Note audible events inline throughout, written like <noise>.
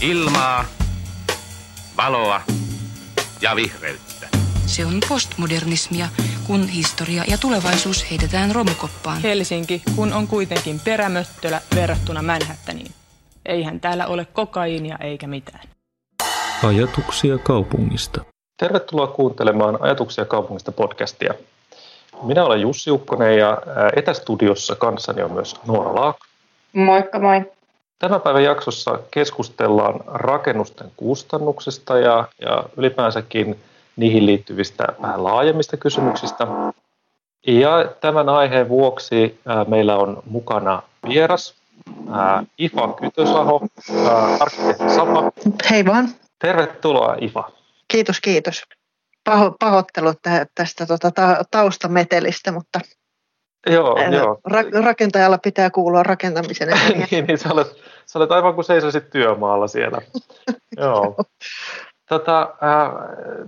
Ilmaa, valoa ja vihreyttä. Se on postmodernismia, kun historia ja tulevaisuus heitetään romukoppaan. Helsinki, kun on kuitenkin perämöttölä verrattuna Manhattaniin. Eihän täällä ole kokaiinia eikä mitään. Ajatuksia kaupungista. Tervetuloa kuuntelemaan Ajatuksia kaupungista podcastia. Minä olen Jussi Ukkonen ja etästudiossa kanssani on myös Noora Laak. Moikka moi. Tämän päivän jaksossa keskustellaan rakennusten kustannuksista ja, ja ylipäänsäkin niihin liittyvistä vähän laajemmista kysymyksistä. Ja tämän aiheen vuoksi ää, meillä on mukana vieras, ää, Ifa Kytösaho, ää, arkkitehti Sapa. Hei vaan. Tervetuloa Ifa. Kiitos, kiitos. Paho, pahoittelut tästä tota, taustametelistä, mutta Joo, joo. Ra- rakentajalla pitää kuulua rakentamisen <laughs> niin, niin sä, olet, sä olet aivan kuin seisoisit työmaalla siellä. <laughs> joo. Tota, äh,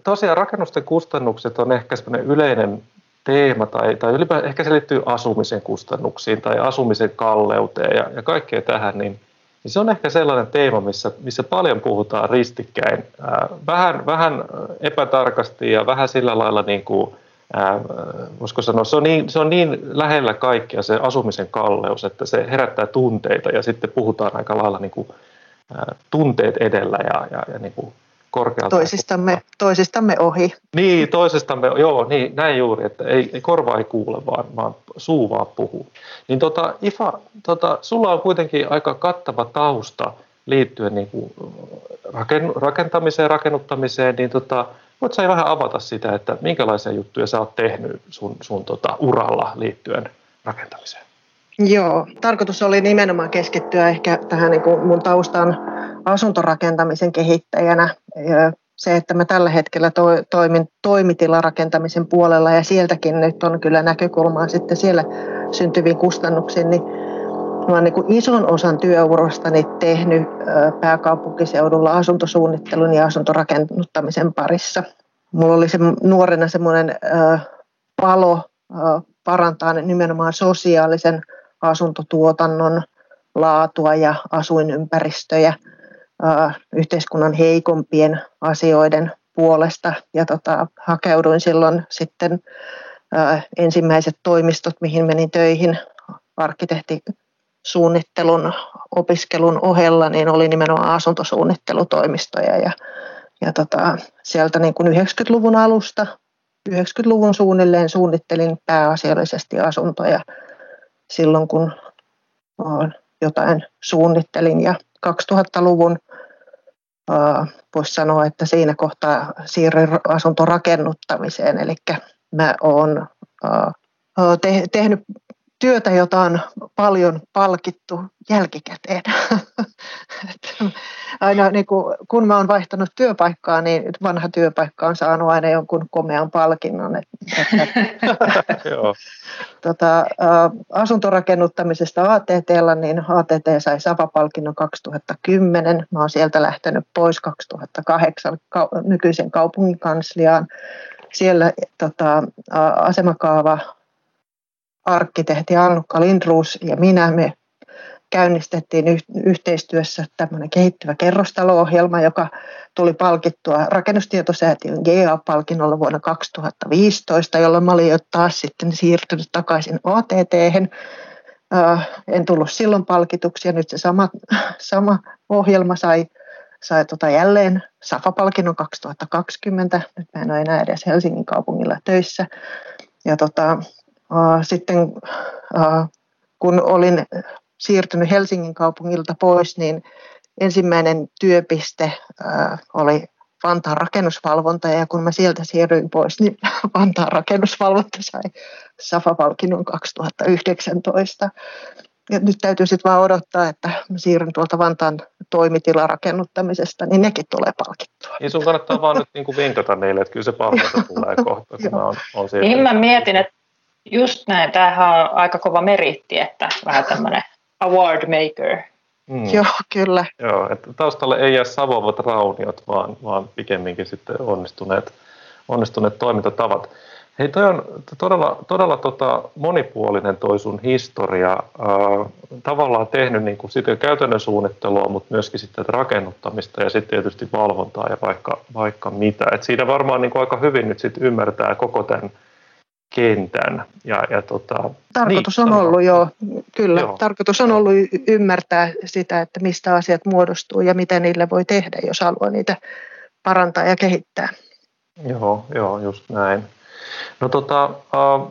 tosiaan rakennusten kustannukset on ehkä semmoinen yleinen teema, tai, tai ylipäätään ehkä se liittyy asumisen kustannuksiin tai asumisen kalleuteen ja, ja kaikkea tähän, niin, niin se on ehkä sellainen teema, missä, missä paljon puhutaan ristikkäin, äh, vähän, vähän epätarkasti ja vähän sillä lailla niin kuin, ää, voisiko sanoa, se on, niin, se on niin lähellä kaikkea se asumisen kalleus, että se herättää tunteita ja sitten puhutaan aika lailla niin kuin, ää, tunteet edellä ja, ja, ja niin kuin korkealta. Toisistamme, toisistamme ohi. Niin, toisistamme, joo, niin, näin juuri, että ei, ei korva ei kuule, vaan, vaan suu vaan puhuu. Niin tota, Ifa, tota, sulla on kuitenkin aika kattava tausta liittyen niin kuin rakentamiseen, rakennuttamiseen, niin tota, Voit sä vähän avata sitä, että minkälaisia juttuja sä oot tehnyt sun, sun tota, uralla liittyen rakentamiseen? Joo, tarkoitus oli nimenomaan keskittyä ehkä tähän niin kuin mun taustan asuntorakentamisen kehittäjänä. Se, että mä tällä hetkellä to, toimin toimitilarakentamisen puolella ja sieltäkin nyt on kyllä näkökulmaa sitten siellä syntyviin kustannuksiin, niin Mä olen niin ison osan työurastani tehnyt pääkaupunkiseudulla asuntosuunnittelun ja asuntorakennuttamisen parissa. Mulla oli se nuorena semmoinen palo parantaa nimenomaan sosiaalisen asuntotuotannon laatua ja asuinympäristöjä yhteiskunnan heikompien asioiden puolesta. Ja tota, hakeuduin silloin sitten ensimmäiset toimistot, mihin menin töihin, arkkitehti suunnittelun opiskelun ohella niin oli nimenomaan asuntosuunnittelutoimistoja ja, ja tota, sieltä niin kuin 90-luvun alusta, 90-luvun suunnilleen suunnittelin pääasiallisesti asuntoja silloin kun jotain suunnittelin. Ja 2000-luvun voisi sanoa, että siinä kohtaa siirryin asuntorakennuttamiseen, eli mä oon tehnyt työtä, jota on paljon palkittu jälkikäteen. <laughs> aina niin kuin, kun mä oon vaihtanut työpaikkaa, niin vanha työpaikka on saanut aina jonkun komean palkinnon. Että, <laughs> tota, asuntorakennuttamisesta ATTlla, niin ATT sai SAPA-palkinnon 2010. Mä oon sieltä lähtenyt pois 2008 nykyisen kaupungin kansliaan. Siellä tota, asemakaava arkkitehti Annukka Lindruus ja minä, me käynnistettiin yhteistyössä tämmöinen kehittyvä kerrostalo-ohjelma, joka tuli palkittua rakennustietosäätiön GA-palkinnolla vuonna 2015, jolloin mä olin jo taas sitten siirtynyt takaisin ATT. En tullut silloin palkituksi ja nyt se sama, sama ohjelma sai, sai tota jälleen SAFA-palkinnon 2020. Nyt mä en ole enää edes Helsingin kaupungilla töissä. Ja tota, sitten kun olin siirtynyt Helsingin kaupungilta pois, niin ensimmäinen työpiste oli Vantaan rakennusvalvonta ja kun mä sieltä siirryin pois, niin <laughs> Vantaan rakennusvalvonta sai Safa-palkinnon 2019. Ja nyt täytyy sitten vaan odottaa, että mä siirryn tuolta Vantaan toimitilarakennuttamisesta, niin nekin tulee palkittua. Niin sun kannattaa vaan nyt niin vinkata niille, että kyllä se palkinto tulee kohta, kun <laughs> mä on, on Niin mä mietin, että Just näin. Tämähän on aika kova meritti, että vähän tämmöinen award maker. Mm. Joo, kyllä. Joo, että taustalle ei jää savovat rauniot, vaan, vaan pikemminkin sitten onnistuneet, onnistuneet toimintatavat. Hei, toi on todella, todella tota monipuolinen toi sun historia. Äh, tavallaan tehnyt niin kuin sitä käytännön suunnittelua, mutta myöskin sitten rakennuttamista ja sitten tietysti valvontaa ja vaikka, vaikka mitä. Et siinä varmaan niin kuin aika hyvin nyt sit ymmärtää koko tämän kentän. Ja, ja tota, tarkoitus niin, on ollut jo, kyllä, joo. tarkoitus on ollut ymmärtää sitä, että mistä asiat muodostuu ja miten niille voi tehdä, jos haluaa niitä parantaa ja kehittää. Joo, joo just näin. No tota,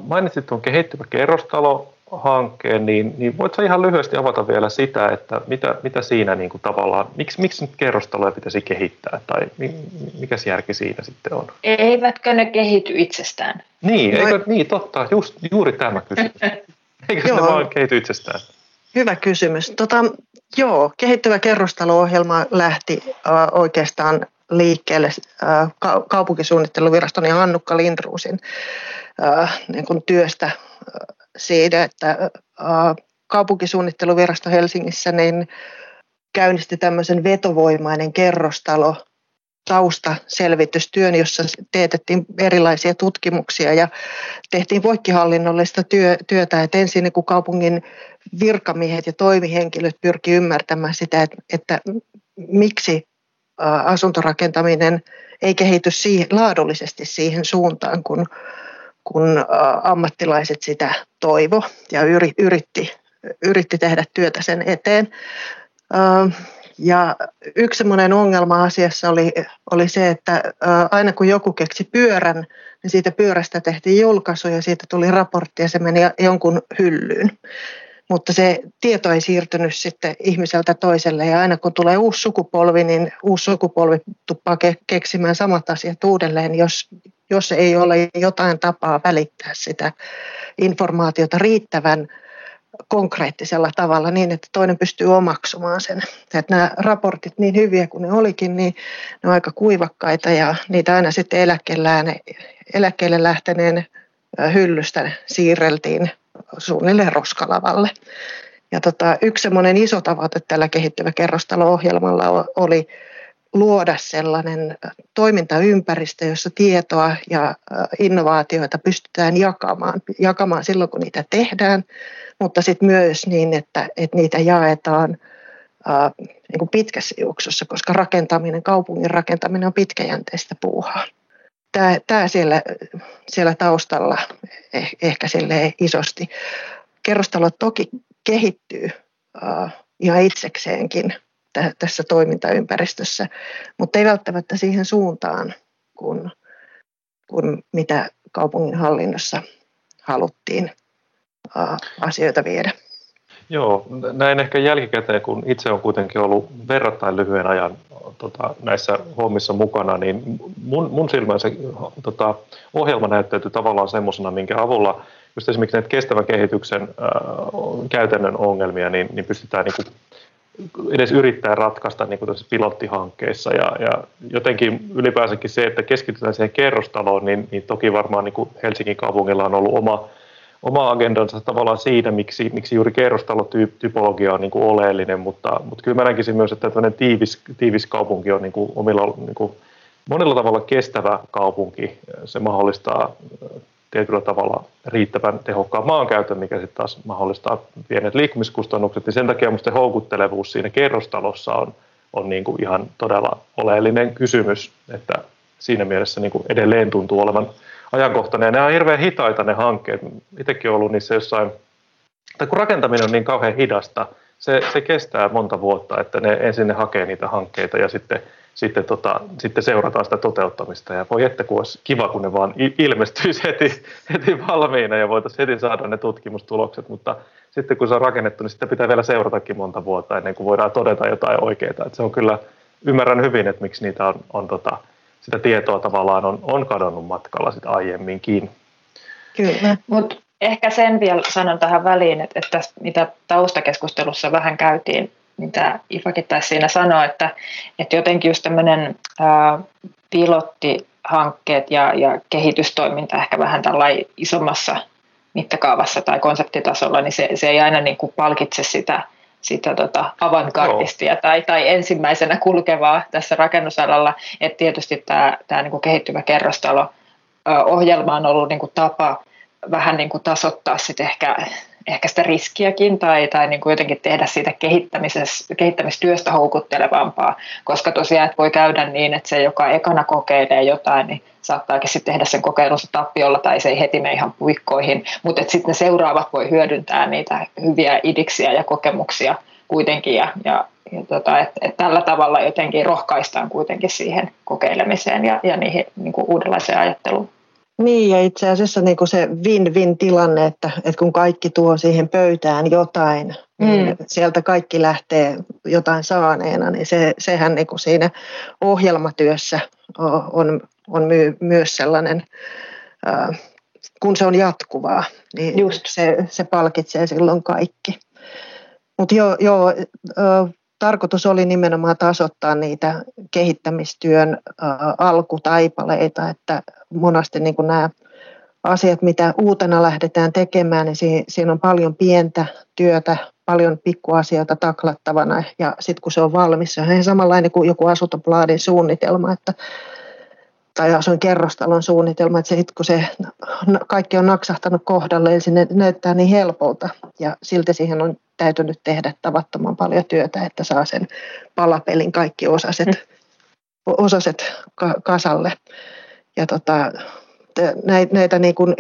mainitsit tuon kehittyvä kerrostalo hankkeen, niin, niin voitko ihan lyhyesti avata vielä sitä, että mitä, mitä siinä niin kuin tavallaan, miksi, miksi nyt kerrostaloja pitäisi kehittää tai mikä järki siinä sitten on? Eivätkö ne kehity itsestään? Niin, no, eikö, niin totta, just, juuri tämä kysymys. <laughs> Eikö ne vaan kehity itsestään? Hyvä kysymys. Tota, joo, kehittyvä kerrostalo-ohjelma lähti äh, oikeastaan liikkeelle kaupunkisuunnitteluviraston ja Annukka Lindruusin niin työstä siitä, että kaupunkisuunnitteluvirasto Helsingissä niin käynnisti tämmöisen vetovoimainen kerrostalo taustaselvitystyön, jossa teetettiin erilaisia tutkimuksia ja tehtiin poikkihallinnollista työ, työtä. Että ensin niin kun kaupungin virkamiehet ja toimihenkilöt pyrki ymmärtämään sitä, että, että miksi asuntorakentaminen ei kehity siihen, laadullisesti siihen suuntaan, kun, kun ammattilaiset sitä toivo ja yritti, yritti tehdä työtä sen eteen. Ja yksi semmoinen ongelma asiassa oli, oli se, että aina kun joku keksi pyörän, niin siitä pyörästä tehtiin julkaisu ja siitä tuli raportti ja se meni jonkun hyllyyn mutta se tieto ei siirtynyt sitten ihmiseltä toiselle ja aina kun tulee uusi sukupolvi, niin uusi sukupolvi tuppaa keksimään samat asiat uudelleen, jos, jos ei ole jotain tapaa välittää sitä informaatiota riittävän konkreettisella tavalla niin, että toinen pystyy omaksumaan sen. Että nämä raportit niin hyviä kuin ne olikin, niin ne on aika kuivakkaita ja niitä aina sitten eläkkeelle lähteneen hyllystä siirreltiin suunnilleen roskalavalle. Ja tota, yksi semmoinen iso tavoite tällä kehittyvä kerrostalo-ohjelmalla oli luoda sellainen toimintaympäristö, jossa tietoa ja innovaatioita pystytään jakamaan, jakamaan silloin, kun niitä tehdään, mutta sitten myös niin, että, että niitä jaetaan niin kuin pitkässä juoksussa, koska rakentaminen, kaupungin rakentaminen on pitkäjänteistä puuhaa tämä, tämä siellä, siellä taustalla eh, ehkä sille isosti. Kerrostalo toki kehittyy uh, ihan itsekseenkin t- tässä toimintaympäristössä, mutta ei välttämättä siihen suuntaan, kun, kun mitä kaupungin hallinnossa haluttiin uh, asioita viedä. Joo, näin ehkä jälkikäteen, kun itse on kuitenkin ollut verrattain lyhyen ajan tota, näissä hommissa mukana, niin mun, mun silmään se tota, ohjelma näyttäytyy tavallaan semmoisena, minkä avulla just esimerkiksi näitä kestävän kehityksen ää, käytännön ongelmia, niin, niin pystytään niin kuin, edes yrittää ratkaista niin kuin pilottihankkeissa. Ja, ja jotenkin ylipäänsäkin se, että keskitytään siihen kerrostaloon, niin, niin toki varmaan niin kuin Helsingin kaupungilla on ollut oma oma agendansa tavallaan siinä, miksi, miksi juuri kerrostalotypologia on niin kuin oleellinen, mutta, mutta kyllä mä näkisin myös, että tämmöinen tiivis, tiivis kaupunki on niin kuin omilla, niin kuin monella tavalla kestävä kaupunki. Se mahdollistaa tietyllä tavalla riittävän tehokkaan maankäytön, mikä sitten taas mahdollistaa pienet liikkumiskustannukset, niin sen takia minusta houkuttelevuus siinä kerrostalossa on, on niin kuin ihan todella oleellinen kysymys, että siinä mielessä niin kuin edelleen tuntuu olevan ajankohtainen. Ja nämä on hirveän hitaita ne hankkeet. Itsekin ollut niissä jossain, tai kun rakentaminen on niin kauhean hidasta, se, se kestää monta vuotta, että ne ensin ne hakee niitä hankkeita ja sitten, sitten, tota, sitten seurataan sitä toteuttamista. Ja voi että kun olisi kiva, kun ne vaan ilmestyisi heti, heti valmiina ja voitaisiin heti saada ne tutkimustulokset, mutta sitten kun se on rakennettu, niin sitten pitää vielä seuratakin monta vuotta ennen kuin voidaan todeta jotain oikeaa. Että se on kyllä, ymmärrän hyvin, että miksi niitä on, on tota, sitä tietoa tavallaan on, on kadonnut matkalla sit aiemminkin. Kyllä, mutta ehkä sen vielä sanon tähän väliin, että, että mitä taustakeskustelussa vähän käytiin, mitä Ifakin taisi siinä sanoa, että, että jotenkin just tämmöinen pilottihankkeet ja, ja kehitystoiminta ehkä vähän tällainen isommassa mittakaavassa tai konseptitasolla, niin se, se ei aina niin kuin palkitse sitä sitä tota avantgardistia tai, tai ensimmäisenä kulkevaa tässä rakennusalalla. Että tietysti tämä, tämä niin kehittyvä kerrostalo ohjelma on ollut niin kuin tapa vähän niin kuin tasoittaa sit ehkä, ehkä sitä riskiäkin tai, tai niin kuin jotenkin tehdä siitä kehittämistyöstä houkuttelevampaa, koska tosiaan voi käydä niin, että se, joka ekana kokeilee jotain, niin saattaakin sitten tehdä sen kokeilunsa tappiolla tai se ei heti mene ihan puikkoihin, mutta sitten ne seuraavat voi hyödyntää niitä hyviä idiksiä ja kokemuksia kuitenkin ja, ja, ja tota, että et tällä tavalla jotenkin rohkaistaan kuitenkin siihen kokeilemiseen ja, ja niihin niin kuin uudenlaiseen ajatteluun. Niin, ja itse asiassa niin kuin se win-win tilanne, että, että kun kaikki tuo siihen pöytään jotain, niin mm. niin sieltä kaikki lähtee jotain saaneena, niin se, sehän niin kuin siinä ohjelmatyössä on, on my, myös sellainen, äh, kun se on jatkuvaa, niin Just. Se, se palkitsee silloin kaikki. Mutta joo, joo äh, tarkoitus oli nimenomaan tasoittaa niitä kehittämistyön alkutaipaleita, että monasti niin kuin nämä asiat, mitä uutena lähdetään tekemään, niin siinä on paljon pientä työtä, paljon pikkuasioita taklattavana ja sitten kun se on valmis, se on ihan samanlainen kuin joku asuntoplaadin suunnitelma, että tai asuin kerrostalon suunnitelma, että se, kun se kaikki on naksahtanut kohdalle, niin se näyttää niin helpolta ja silti siihen on täytynyt tehdä tavattoman paljon työtä, että saa sen palapelin kaikki osaset, mm. osaset kasalle. Ja tota, näitä, näitä niin kuin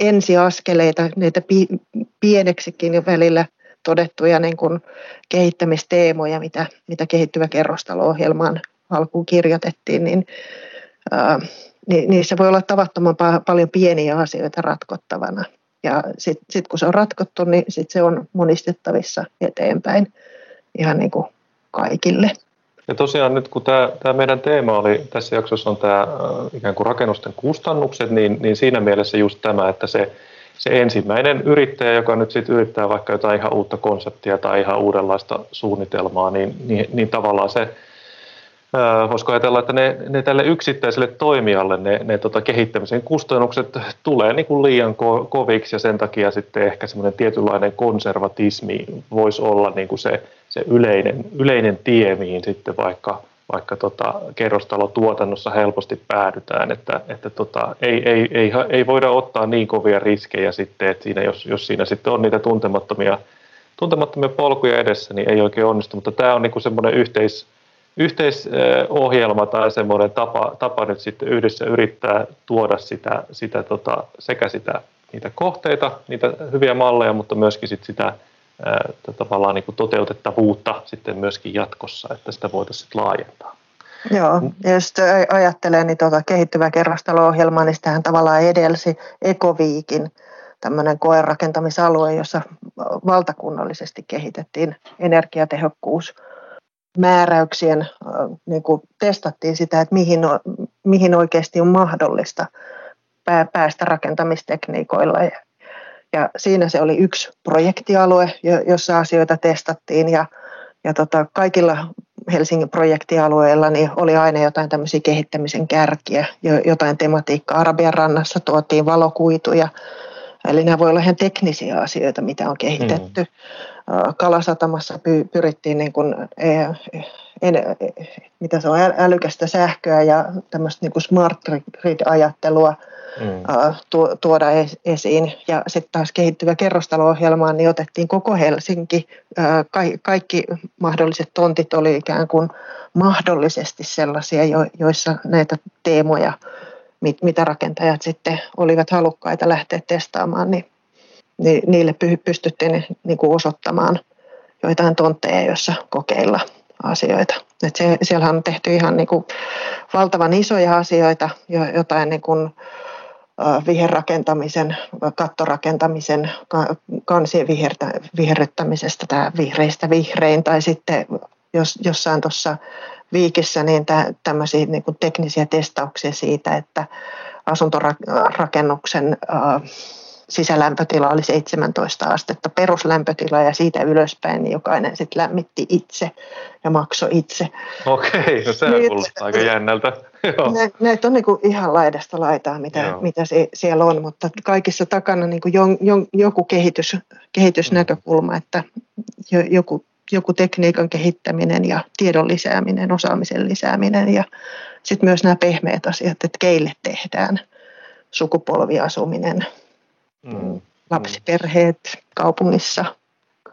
ensiaskeleita, näitä pi, pieneksikin jo välillä todettuja niin kuin kehittämisteemoja, mitä, mitä kehittyvä kerrostalo-ohjelmaan alkuun kirjoitettiin, niin niin niissä voi olla tavattoman paljon pieniä asioita ratkottavana. Ja sitten sit kun se on ratkottu, niin sit se on monistettavissa eteenpäin ihan niin kuin kaikille. Ja tosiaan nyt kun tämä, tämä meidän teema oli tässä jaksossa on tämä ikään kuin rakennusten kustannukset, niin, niin siinä mielessä just tämä, että se, se ensimmäinen yrittäjä, joka nyt sitten yrittää vaikka jotain ihan uutta konseptia tai ihan uudenlaista suunnitelmaa, niin, niin, niin tavallaan se voisiko ajatella, että ne, ne tälle yksittäiselle toimijalle ne, ne tota kehittämisen kustannukset tulee niin kuin liian ko, koviksi ja sen takia sitten ehkä semmoinen tietynlainen konservatismi voisi olla niin kuin se, se yleinen, yleinen tie, mihin sitten vaikka, vaikka tota kerrostalotuotannossa helposti päädytään, että, että tota, ei, ei, ei, ei voida ottaa niin kovia riskejä sitten, että siinä, jos, jos siinä sitten on niitä tuntemattomia, tuntemattomia polkuja edessä, niin ei oikein onnistu, mutta tämä on niin semmoinen yhteis, yhteisohjelma tai semmoinen tapa, tapa nyt sitten yhdessä yrittää tuoda sitä, sitä tota, sekä sitä, niitä kohteita, niitä hyviä malleja, mutta myöskin sit sitä tavallaan niin kuin toteutettavuutta sitten myöskin jatkossa, että sitä voitaisiin laajentaa. Joo, ja jos ajattelee niin tuota kehittyvä kerrostalo-ohjelmaa, niin sitähän tavallaan edelsi Ekoviikin tämmöinen koerakentamisalue, jossa valtakunnallisesti kehitettiin energiatehokkuus määräyksien niin kuin testattiin sitä, että mihin, mihin oikeasti on mahdollista päästä rakentamistekniikoilla. Ja, siinä se oli yksi projektialue, jossa asioita testattiin ja, ja tota, kaikilla Helsingin projektialueilla niin oli aina jotain tämmöisiä kehittämisen kärkiä, jotain tematiikkaa. Arabian rannassa tuotiin valokuituja, eli nämä voi olla ihan teknisiä asioita, mitä on kehitetty. Mm. Kalasatamassa pyrittiin niin kuin, en, mitä se on, älykästä sähköä ja tämmöistä niin kuin smart grid-ajattelua mm. tuoda esiin. Ja sitten taas kehittyvä kerrostalo-ohjelmaan niin otettiin koko Helsinki. Kaikki mahdolliset tontit oli ikään kuin mahdollisesti sellaisia, joissa näitä teemoja, mitä rakentajat sitten olivat halukkaita lähteä testaamaan, niin niin niille pystyttiin niin kuin osoittamaan joitain tontteja, joissa kokeilla asioita. Et se, siellä on tehty ihan niin kuin valtavan isoja asioita, jotain niin kuin viherrakentamisen, kattorakentamisen, kansien vihertä, viherryttämisestä, tämä vihreistä vihrein, tai sitten jos, jossain tuossa viikissä niin tämmöisiä niin kuin teknisiä testauksia siitä, että asuntorakennuksen äh, sisälämpötila oli 17 astetta peruslämpötila ja siitä ylöspäin niin jokainen sitten lämmitti itse ja maksoi itse. Okei, no se niin, kuulostaa aika jännältä. <laughs> Nä, näitä on niin kuin ihan laidasta laitaa, mitä, mitä se, siellä on, mutta kaikissa takana niin kuin jon, jon, joku kehitys, kehitysnäkökulma, että joku, joku tekniikan kehittäminen ja tiedon lisääminen, osaamisen lisääminen ja sitten myös nämä pehmeät asiat, että keille tehdään sukupolviasuminen, mm. lapsiperheet kaupungissa,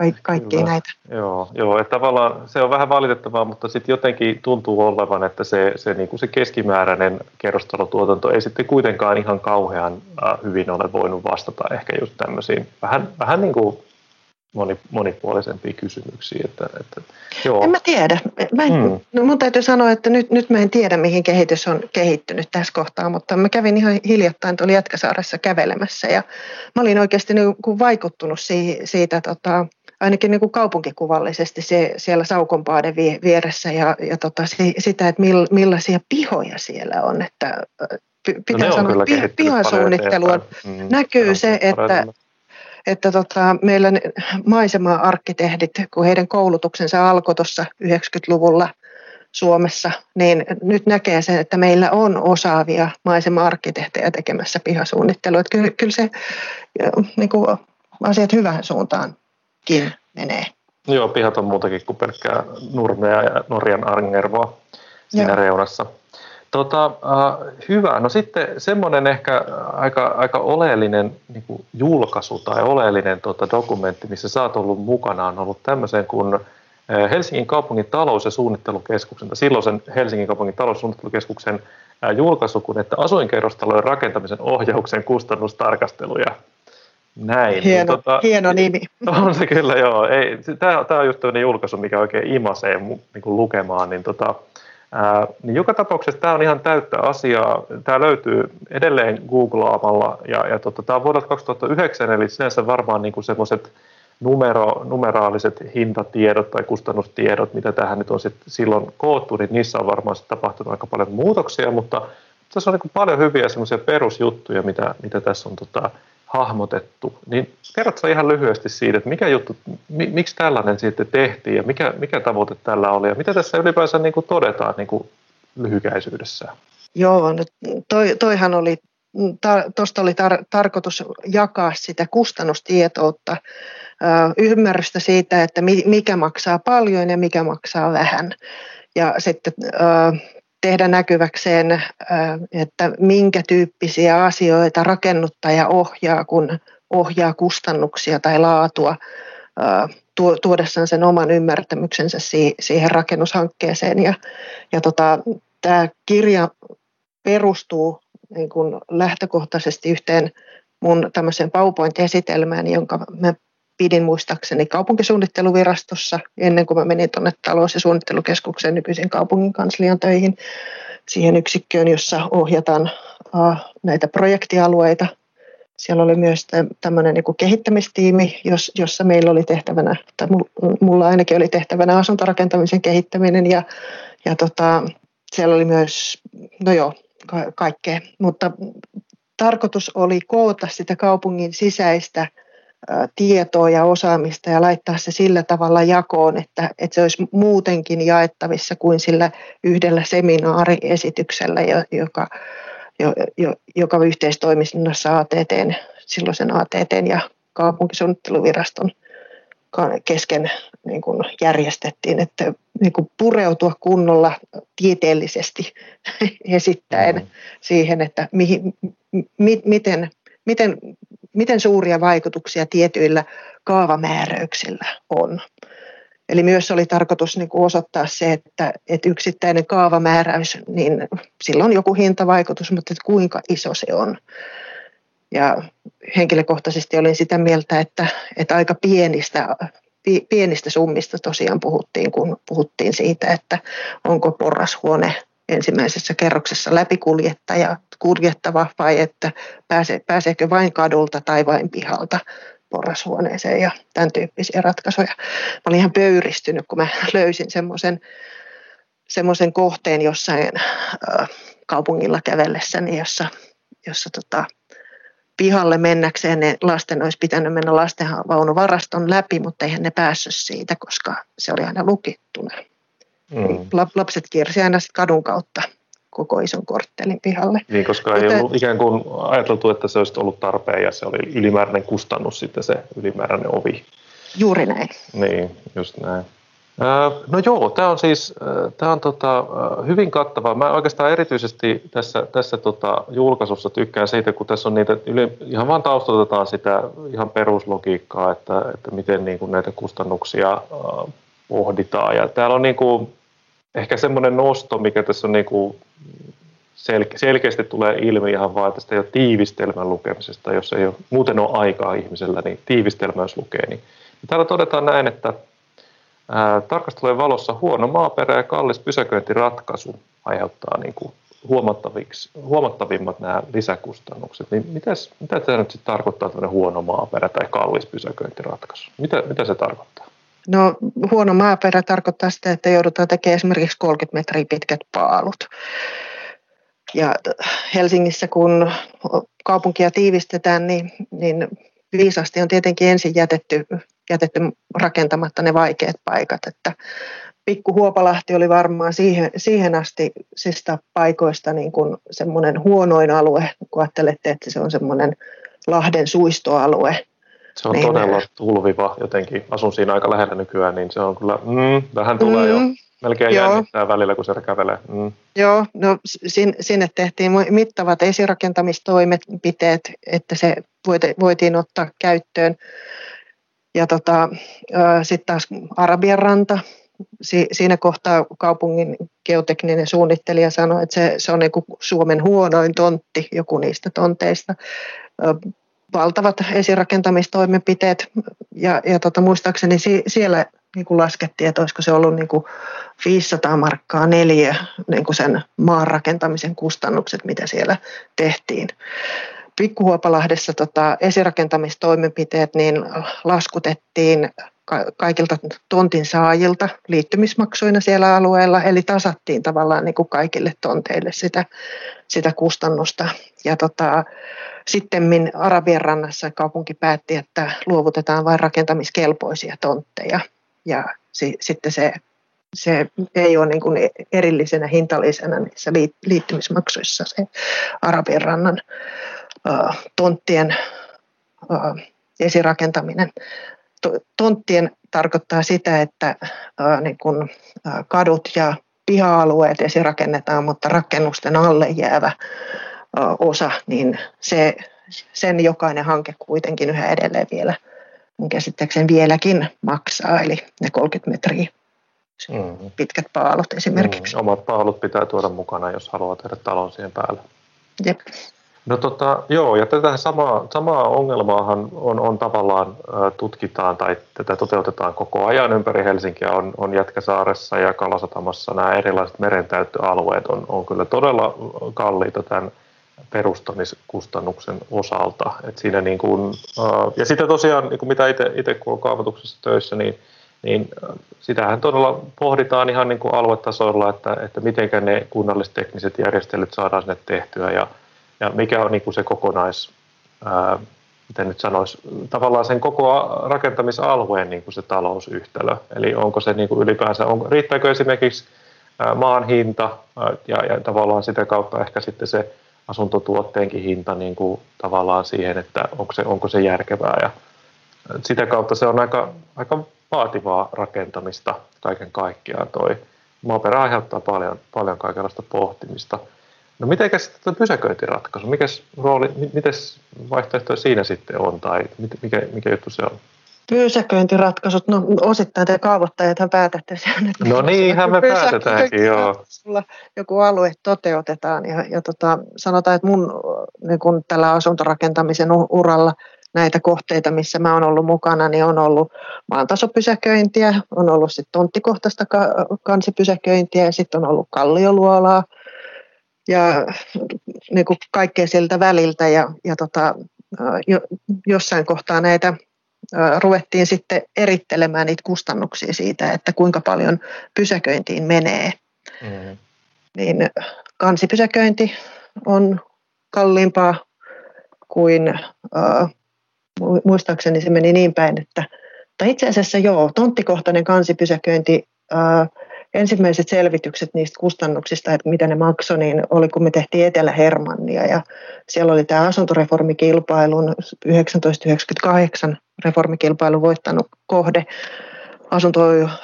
Kaik, kaikki Kyllä. näitä. Joo, joo että tavallaan se on vähän valitettavaa, mutta sitten jotenkin tuntuu olevan, että se, se, niin kuin se keskimääräinen kerrostalotuotanto ei sitten kuitenkaan ihan kauhean äh, hyvin ole voinut vastata ehkä just tämmöisiin vähän, vähän niin kuin moni, monipuolisempiin kysymyksiin. Että, että, joo. En mä tiedä. Mä en, Mm. no mun täytyy sanoa, että nyt, nyt mä en tiedä, mihin kehitys on kehittynyt tässä kohtaa, mutta mä kävin ihan hiljattain tuolla Jätkäsaaressa kävelemässä ja mä olin oikeasti niin kuin vaikuttunut siitä, siitä tota, ainakin niin kuin kaupunkikuvallisesti se, siellä Saukonpaaden vie- vieressä ja, ja tota, si, sitä, että mill, millaisia pihoja siellä on. Että, No pitää ne on sanoa, että pi- pihasuunnittelu on. Mm, näkyy on se, että-. Että tota, meillä maisema-arkkitehdit, kun heidän koulutuksensa alkoi tuossa 90-luvulla Suomessa, niin nyt näkee sen, että meillä on osaavia maisema-arkkitehtejä tekemässä pihasuunnittelua. Että kyllä, kyllä se niin kuin, asiat hyvään suuntaankin menee. Joo, pihat on muutakin kuin pelkkää nurmea ja Norjan Arngervoa siinä Joo. reunassa. Tota, äh, hyvä. No sitten semmoinen ehkä aika, aika oleellinen niin kuin julkaisu tai oleellinen tota, dokumentti, missä sä oot ollut mukana, on ollut tämmöisen kuin Helsingin kaupungin talous- ja suunnittelukeskuksen, tai silloisen Helsingin kaupungin talous- ja suunnittelukeskuksen julkaisu, kun että asuinkerrostalojen rakentamisen ohjauksen kustannustarkastelu ja näin. Hieno, Tota, hieno <laughs> nimi. on se kyllä, joo. Ei, tämä, tämä on just tämmöinen julkaisu, mikä oikein imasee niin kuin lukemaan. Niin tota, ää, niin joka tapauksessa tämä on ihan täyttä asiaa. Tämä löytyy edelleen googlaamalla ja, ja tota, tämä on vuodelta 2009, eli sinänsä varmaan niin semmoiset numero, numeraaliset hintatiedot tai kustannustiedot, mitä tähän nyt on sit silloin koottu, niin niissä on varmaan sit tapahtunut aika paljon muutoksia, mutta tässä on niin paljon hyviä semmoisia perusjuttuja, mitä, mitä tässä on tota, hahmotettu. Niin kerrotko ihan lyhyesti siitä, että mikä juttu, mi, miksi tällainen sitten tehtiin ja mikä, mikä tavoite tällä oli ja mitä tässä ylipäänsä niin kuin todetaan niin kuin lyhykäisyydessään? Joo, no toi, toihan oli, tuosta oli tar, tarkoitus jakaa sitä kustannustietoutta, ymmärrystä siitä, että mi, mikä maksaa paljon ja mikä maksaa vähän. Ja sitten tehdä näkyväkseen, että minkä tyyppisiä asioita rakennuttaja ohjaa, kun ohjaa kustannuksia tai laatua tuodessaan sen oman ymmärtämyksensä si- siihen rakennushankkeeseen. Ja, ja tota, tämä kirja perustuu niin kuin lähtökohtaisesti yhteen mun tämmöiseen PowerPoint-esitelmään, jonka mä pidin muistaakseni kaupunkisuunnitteluvirastossa ennen kuin mä menin tuonne talous- ja suunnittelukeskukseen nykyisen kaupungin kanslian töihin siihen yksikköön, jossa ohjataan näitä projektialueita. Siellä oli myös tämmöinen niin kehittämistiimi, jos, jossa meillä oli tehtävänä, tai mulla ainakin oli tehtävänä asuntorakentamisen kehittäminen ja, ja tota, siellä oli myös, no joo, ka- kaikkea, mutta tarkoitus oli koota sitä kaupungin sisäistä tietoa ja osaamista ja laittaa se sillä tavalla jakoon, että, että se olisi muutenkin jaettavissa kuin sillä yhdellä seminaariesityksellä, jo- joka, jo, jo, joka yhteistoiminnassa ATTn, silloisen ATTn ja kaupunkisuunnitteluviraston ka- kesken niin kuin järjestettiin, että niin kuin pureutua kunnolla tieteellisesti <laughs> esittäen Mhm. siihen, että mihin, mi, miten, miten, miten suuria vaikutuksia tietyillä kaavamääräyksillä on. Eli myös oli tarkoitus niin kuin osoittaa se, että, että yksittäinen kaavamääräys, niin sillä on joku hintavaikutus, mutta että kuinka iso se on. Ja henkilökohtaisesti olin sitä mieltä, että, että aika pienistä, pi- pienistä summista tosiaan puhuttiin, kun puhuttiin siitä, että onko porrashuone ensimmäisessä kerroksessa läpikuljettaja kuljettava vai että pääse, pääseekö vain kadulta tai vain pihalta porrashuoneeseen ja tämän tyyppisiä ratkaisuja. Mä olin ihan pöyristynyt, kun mä <laughs> löysin semmoisen semmoisen kohteen jossain äh, kaupungilla kävellessäni, jossa, jossa tota, pihalle mennäkseen ne lasten olisi pitänyt mennä lastenvaunuvaraston läpi, mutta eihän ne päässyt siitä, koska se oli aina lukittuna. Mm. Lap- Lapset kiersi aina sit kadun kautta koko ison korttelin pihalle. Niin, koska ei Mutta- ollut ikään kuin ajateltu, että se olisi ollut tarpeen ja se oli ylimääräinen kustannus sitten se ylimääräinen ovi. Juuri näin. Niin, just näin. No joo, tämä on siis tämä on tota, hyvin kattava. Mä oikeastaan erityisesti tässä, tässä tota, julkaisussa tykkään siitä, kun tässä on niitä, ihan vaan taustotetaan sitä ihan peruslogiikkaa, että, että miten niin kuin näitä kustannuksia pohditaan. Ja täällä on niin kuin, ehkä semmoinen nosto, mikä tässä on niin kuin sel- selkeästi tulee ilmi ihan vaan tästä jo tiivistelmän lukemisesta, jos ei ole, muuten ole aikaa ihmisellä, niin tiivistelmä jos lukee. Niin. Täällä todetaan näin, että tarkastelujen valossa huono maaperä ja kallis pysäköintiratkaisu aiheuttaa niin kuin huomattavimmat nämä lisäkustannukset. Niin mitäs, mitä tämä nyt sitten tarkoittaa tämmöinen huono maaperä tai kallis pysäköintiratkaisu? Mitä, mitä se tarkoittaa? No huono maaperä tarkoittaa sitä, että joudutaan tekemään esimerkiksi 30 metriä pitkät paalut. Ja Helsingissä kun kaupunkia tiivistetään, niin, niin viisasti on tietenkin ensin jätetty, jätetty rakentamatta ne vaikeat paikat. Että Pikku Huopalahti oli varmaan siihen, siihen asti sista paikoista niin kuin semmoinen huonoin alue, kun ajattelette, että se on semmoinen Lahden suistoalue. Se on niin, todella tulviva jotenkin. Asun siinä aika lähellä nykyään, niin se on kyllä, mm, vähän tulee mm, jo melkein Joo. jännittää välillä, kun se kävelee. Mm. Joo, no sinne tehtiin mittavat esirakentamistoimenpiteet, että se voitiin ottaa käyttöön. Ja tota, sitten taas Arabian ranta, si, siinä kohtaa kaupungin geotekninen suunnittelija sanoi, että se, se on niin Suomen huonoin tontti, joku niistä tonteista. Valtavat esirakentamistoimenpiteet ja, ja tota, muistaakseni si, siellä niin kuin laskettiin, että olisiko se ollut niin kuin 500 markkaa neljä niin kuin sen maan rakentamisen kustannukset, mitä siellä tehtiin. Pikkuhuopalahdessa tota, esirakentamistoimenpiteet niin laskutettiin kaikilta tontin saajilta liittymismaksuina siellä alueella, eli tasattiin tavallaan niin kuin kaikille tonteille sitä, sitä kustannusta. Ja tota, sitten Arabian rannassa kaupunki päätti, että luovutetaan vain rakentamiskelpoisia tontteja, ja si, sitten se, se ei ole niin kuin erillisenä hintalisena niissä liittymismaksuissa se Arabian rannan tonttien esirakentaminen. Tonttien tarkoittaa sitä, että niin kun kadut ja piha-alueet esirakennetaan, mutta rakennusten alle jäävä osa, niin se, sen jokainen hanke kuitenkin yhä edelleen vielä käsittääkseni vieläkin maksaa, eli ne 30 metriä mm. pitkät paalut esimerkiksi. Mm. Omat paalut pitää tuoda mukana, jos haluaa tehdä talon siihen päälle. Jep. No tota, joo, ja tätä samaa, samaa ongelmaahan on, on tavallaan ä, tutkitaan tai tätä toteutetaan koko ajan ympäri Helsinkiä. On, on Jätkäsaaressa ja Kalasatamassa nämä erilaiset merentäyttöalueet on, on kyllä todella kalliita tämän perustamiskustannuksen osalta. Et siinä niin kuin, ja sitten tosiaan, niin kuin mitä itse kun olen kaavoituksessa töissä, niin, niin sitähän todella pohditaan ihan niin kuin aluetasoilla, että, että miten ne kunnalliset tekniset järjestelyt saadaan sinne tehtyä ja ja mikä on niin kuin se kokonais, ää, miten nyt sanoisi, tavallaan sen koko rakentamisalueen niin kuin se talousyhtälö. Eli onko se niin kuin ylipäänsä, on, riittääkö esimerkiksi maan hinta ja, ja tavallaan sitä kautta ehkä sitten se asuntotuotteenkin hinta niin kuin tavallaan siihen, että onko se, onko se järkevää. Ja sitä kautta se on aika, aika vaativaa rakentamista kaiken kaikkiaan toi. Maaperä aiheuttaa paljon, paljon kaikenlaista pohtimista. No miten sitten pysäköintiratkaisu? Mikäs rooli, miten vaihtoehto siinä sitten on tai mikä, mikä juttu se on? Pysäköintiratkaisut, no osittain te kaavoittajat päätätte sen. Että no niinhän me päätetäänkin, joo. Sulla joku alue toteutetaan ja, ja tota, sanotaan, että mun niin kun tällä asuntorakentamisen uralla näitä kohteita, missä mä oon ollut mukana, niin on ollut maantasopysäköintiä, on ollut sitten tonttikohtaista kansipysäköintiä ja sitten on ollut kallioluolaa – ja niin kuin kaikkea sieltä väliltä ja, ja tota, jo, jossain kohtaa näitä ruvettiin sitten erittelemään niitä kustannuksia siitä, että kuinka paljon pysäköintiin menee. Mm. Niin kansipysäköinti on kalliimpaa kuin, äh, muistaakseni se meni niin päin, että tai itse asiassa joo, tonttikohtainen kansipysäköinti äh, ensimmäiset selvitykset niistä kustannuksista, että mitä ne maksoi, niin oli kun me tehtiin Etelä-Hermannia ja siellä oli tämä asuntoreformikilpailun 1998 reformikilpailu voittanut kohde asunto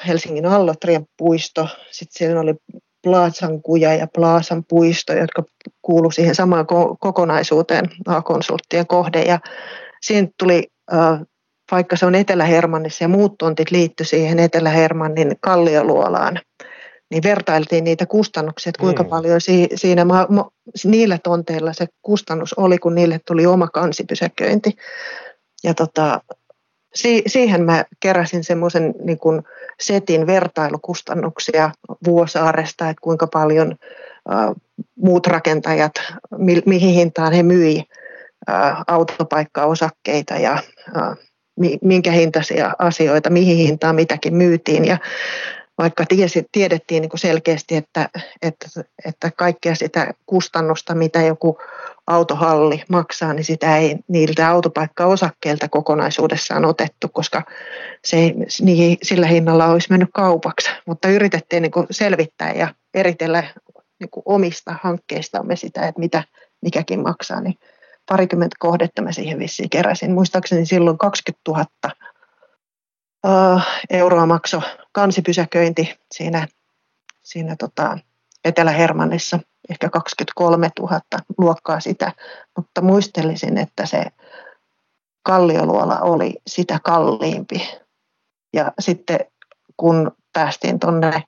Helsingin Allotrien puisto, sitten siellä oli Plaasan kuja ja Plaasan puisto, jotka kuulu siihen samaan kokonaisuuteen, A-konsulttien kohde. Ja siinä tuli, vaikka se on Etelä-Hermannissa ja muut tontit liittyi siihen Etelä-Hermannin kallioluolaan, niin vertailtiin niitä kustannuksia, että kuinka mm. paljon siinä niillä tonteilla se kustannus oli, kun niille tuli oma kansipysäköinti. Ja tota, si- siihen mä keräsin semmoisen niin setin vertailukustannuksia Vuosaaresta, että kuinka paljon äh, muut rakentajat, mi- mihin hintaan he myi äh, autopaikkaosakkeita ja äh, minkä hintaisia asioita, mihin hintaan mitäkin myytiin. Ja vaikka tiedettiin niin kuin selkeästi, että, että, että kaikkea sitä kustannusta, mitä joku autohalli maksaa, niin sitä ei niiltä autopaikkaosakkeilta kokonaisuudessaan otettu, koska se ei, niin, sillä hinnalla olisi mennyt kaupaksi. Mutta yritettiin niin kuin selvittää ja eritellä niin kuin omista hankkeistamme sitä, että mitä mikäkin maksaa, niin parikymmentä kohdetta mä siihen vissiin keräsin. Muistaakseni silloin 20 000 euroa maksoi kansipysäköinti siinä, siinä tota Etelä-Hermannissa, ehkä 23 000 luokkaa sitä, mutta muistelisin, että se kallioluola oli sitä kalliimpi. Ja sitten kun päästiin tuonne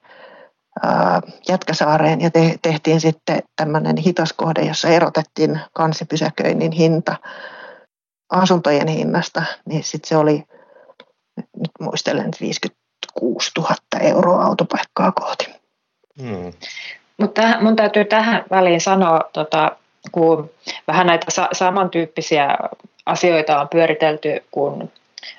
Jätkäsaareen ja te, tehtiin sitten tämmöinen hitaskohde, jossa erotettiin kansipysäköinnin hinta asuntojen hinnasta, niin sitten se oli nyt muistelen 56 000 euroa autopaikkaa kohti. Hmm. Mutta mun täytyy tähän väliin sanoa, tota, kun vähän näitä sa- samantyyppisiä asioita on pyöritelty, kun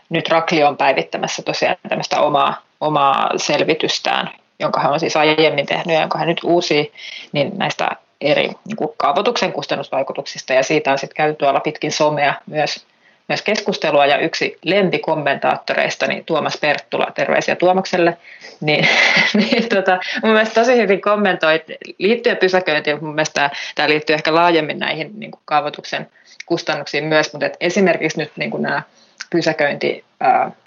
nyt Rakli on päivittämässä tosiaan tämmöistä omaa, omaa selvitystään, jonka hän on siis aiemmin tehnyt ja jonka hän nyt uusi, niin näistä eri niin kuin kaavoituksen kustannusvaikutuksista. Ja siitä on sitten käyty tuolla pitkin somea myös myös keskustelua. Ja yksi lempikommentaattoreista, niin Tuomas Perttula, terveisiä Tuomakselle, niin, <laughs> niin tota, mun mielestä tosi hyvin kommentoi liittyen pysäköintiin, mun mielestä tämä, liittyy ehkä laajemmin näihin niin kuin kaavoituksen kustannuksiin myös, mutta esimerkiksi nyt niin kuin nämä pysäköinti,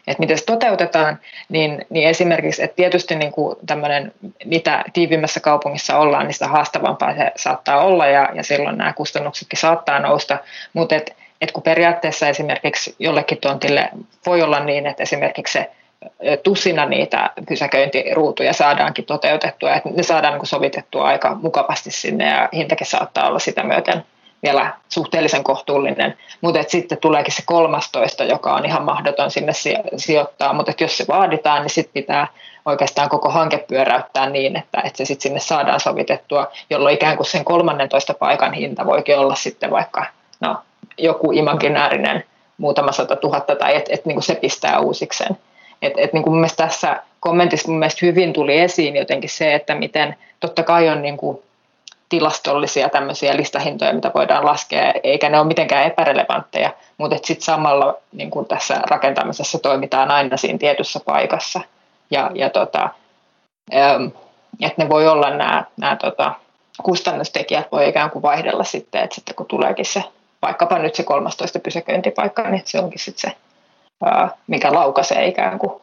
että miten se toteutetaan, niin, niin esimerkiksi, että tietysti niin kuin tämmöinen, mitä tiivimmässä kaupungissa ollaan, niin sitä haastavampaa se saattaa olla ja, ja silloin nämä kustannuksetkin saattaa nousta, mutta että että kun periaatteessa esimerkiksi jollekin tontille voi olla niin, että esimerkiksi se tusina niitä pysäköintiruutuja saadaankin toteutettua, että ne saadaan niin sovitettua aika mukavasti sinne ja hintakin saattaa olla sitä myöten vielä suhteellisen kohtuullinen, mutta sitten tuleekin se kolmastoista, joka on ihan mahdoton sinne sijoittaa, mutta jos se vaaditaan, niin sitten pitää oikeastaan koko hanke pyöräyttää niin, että, että se sitten sinne saadaan sovitettua, jolloin ikään kuin sen 13 paikan hinta voikin olla sitten vaikka no, joku imaginäärinen muutama sata tuhatta tai että et, niin se pistää uusikseen. Et, et, niin kuin tässä kommentissa mun mielestä hyvin tuli esiin jotenkin se, että miten totta kai on niin kuin tilastollisia tämmöisiä listahintoja, mitä voidaan laskea, eikä ne ole mitenkään epärelevantteja, mutta sitten samalla niin kuin tässä rakentamisessa toimitaan aina siinä tietyssä paikassa. Ja, ja tota, että ne voi olla nämä, nämä tota, kustannustekijät voi ikään kuin vaihdella sitten, että sitten kun tuleekin se vaikkapa nyt se 13 pysäköintipaikka, niin se onkin sitten se, mikä laukaisee ikään kuin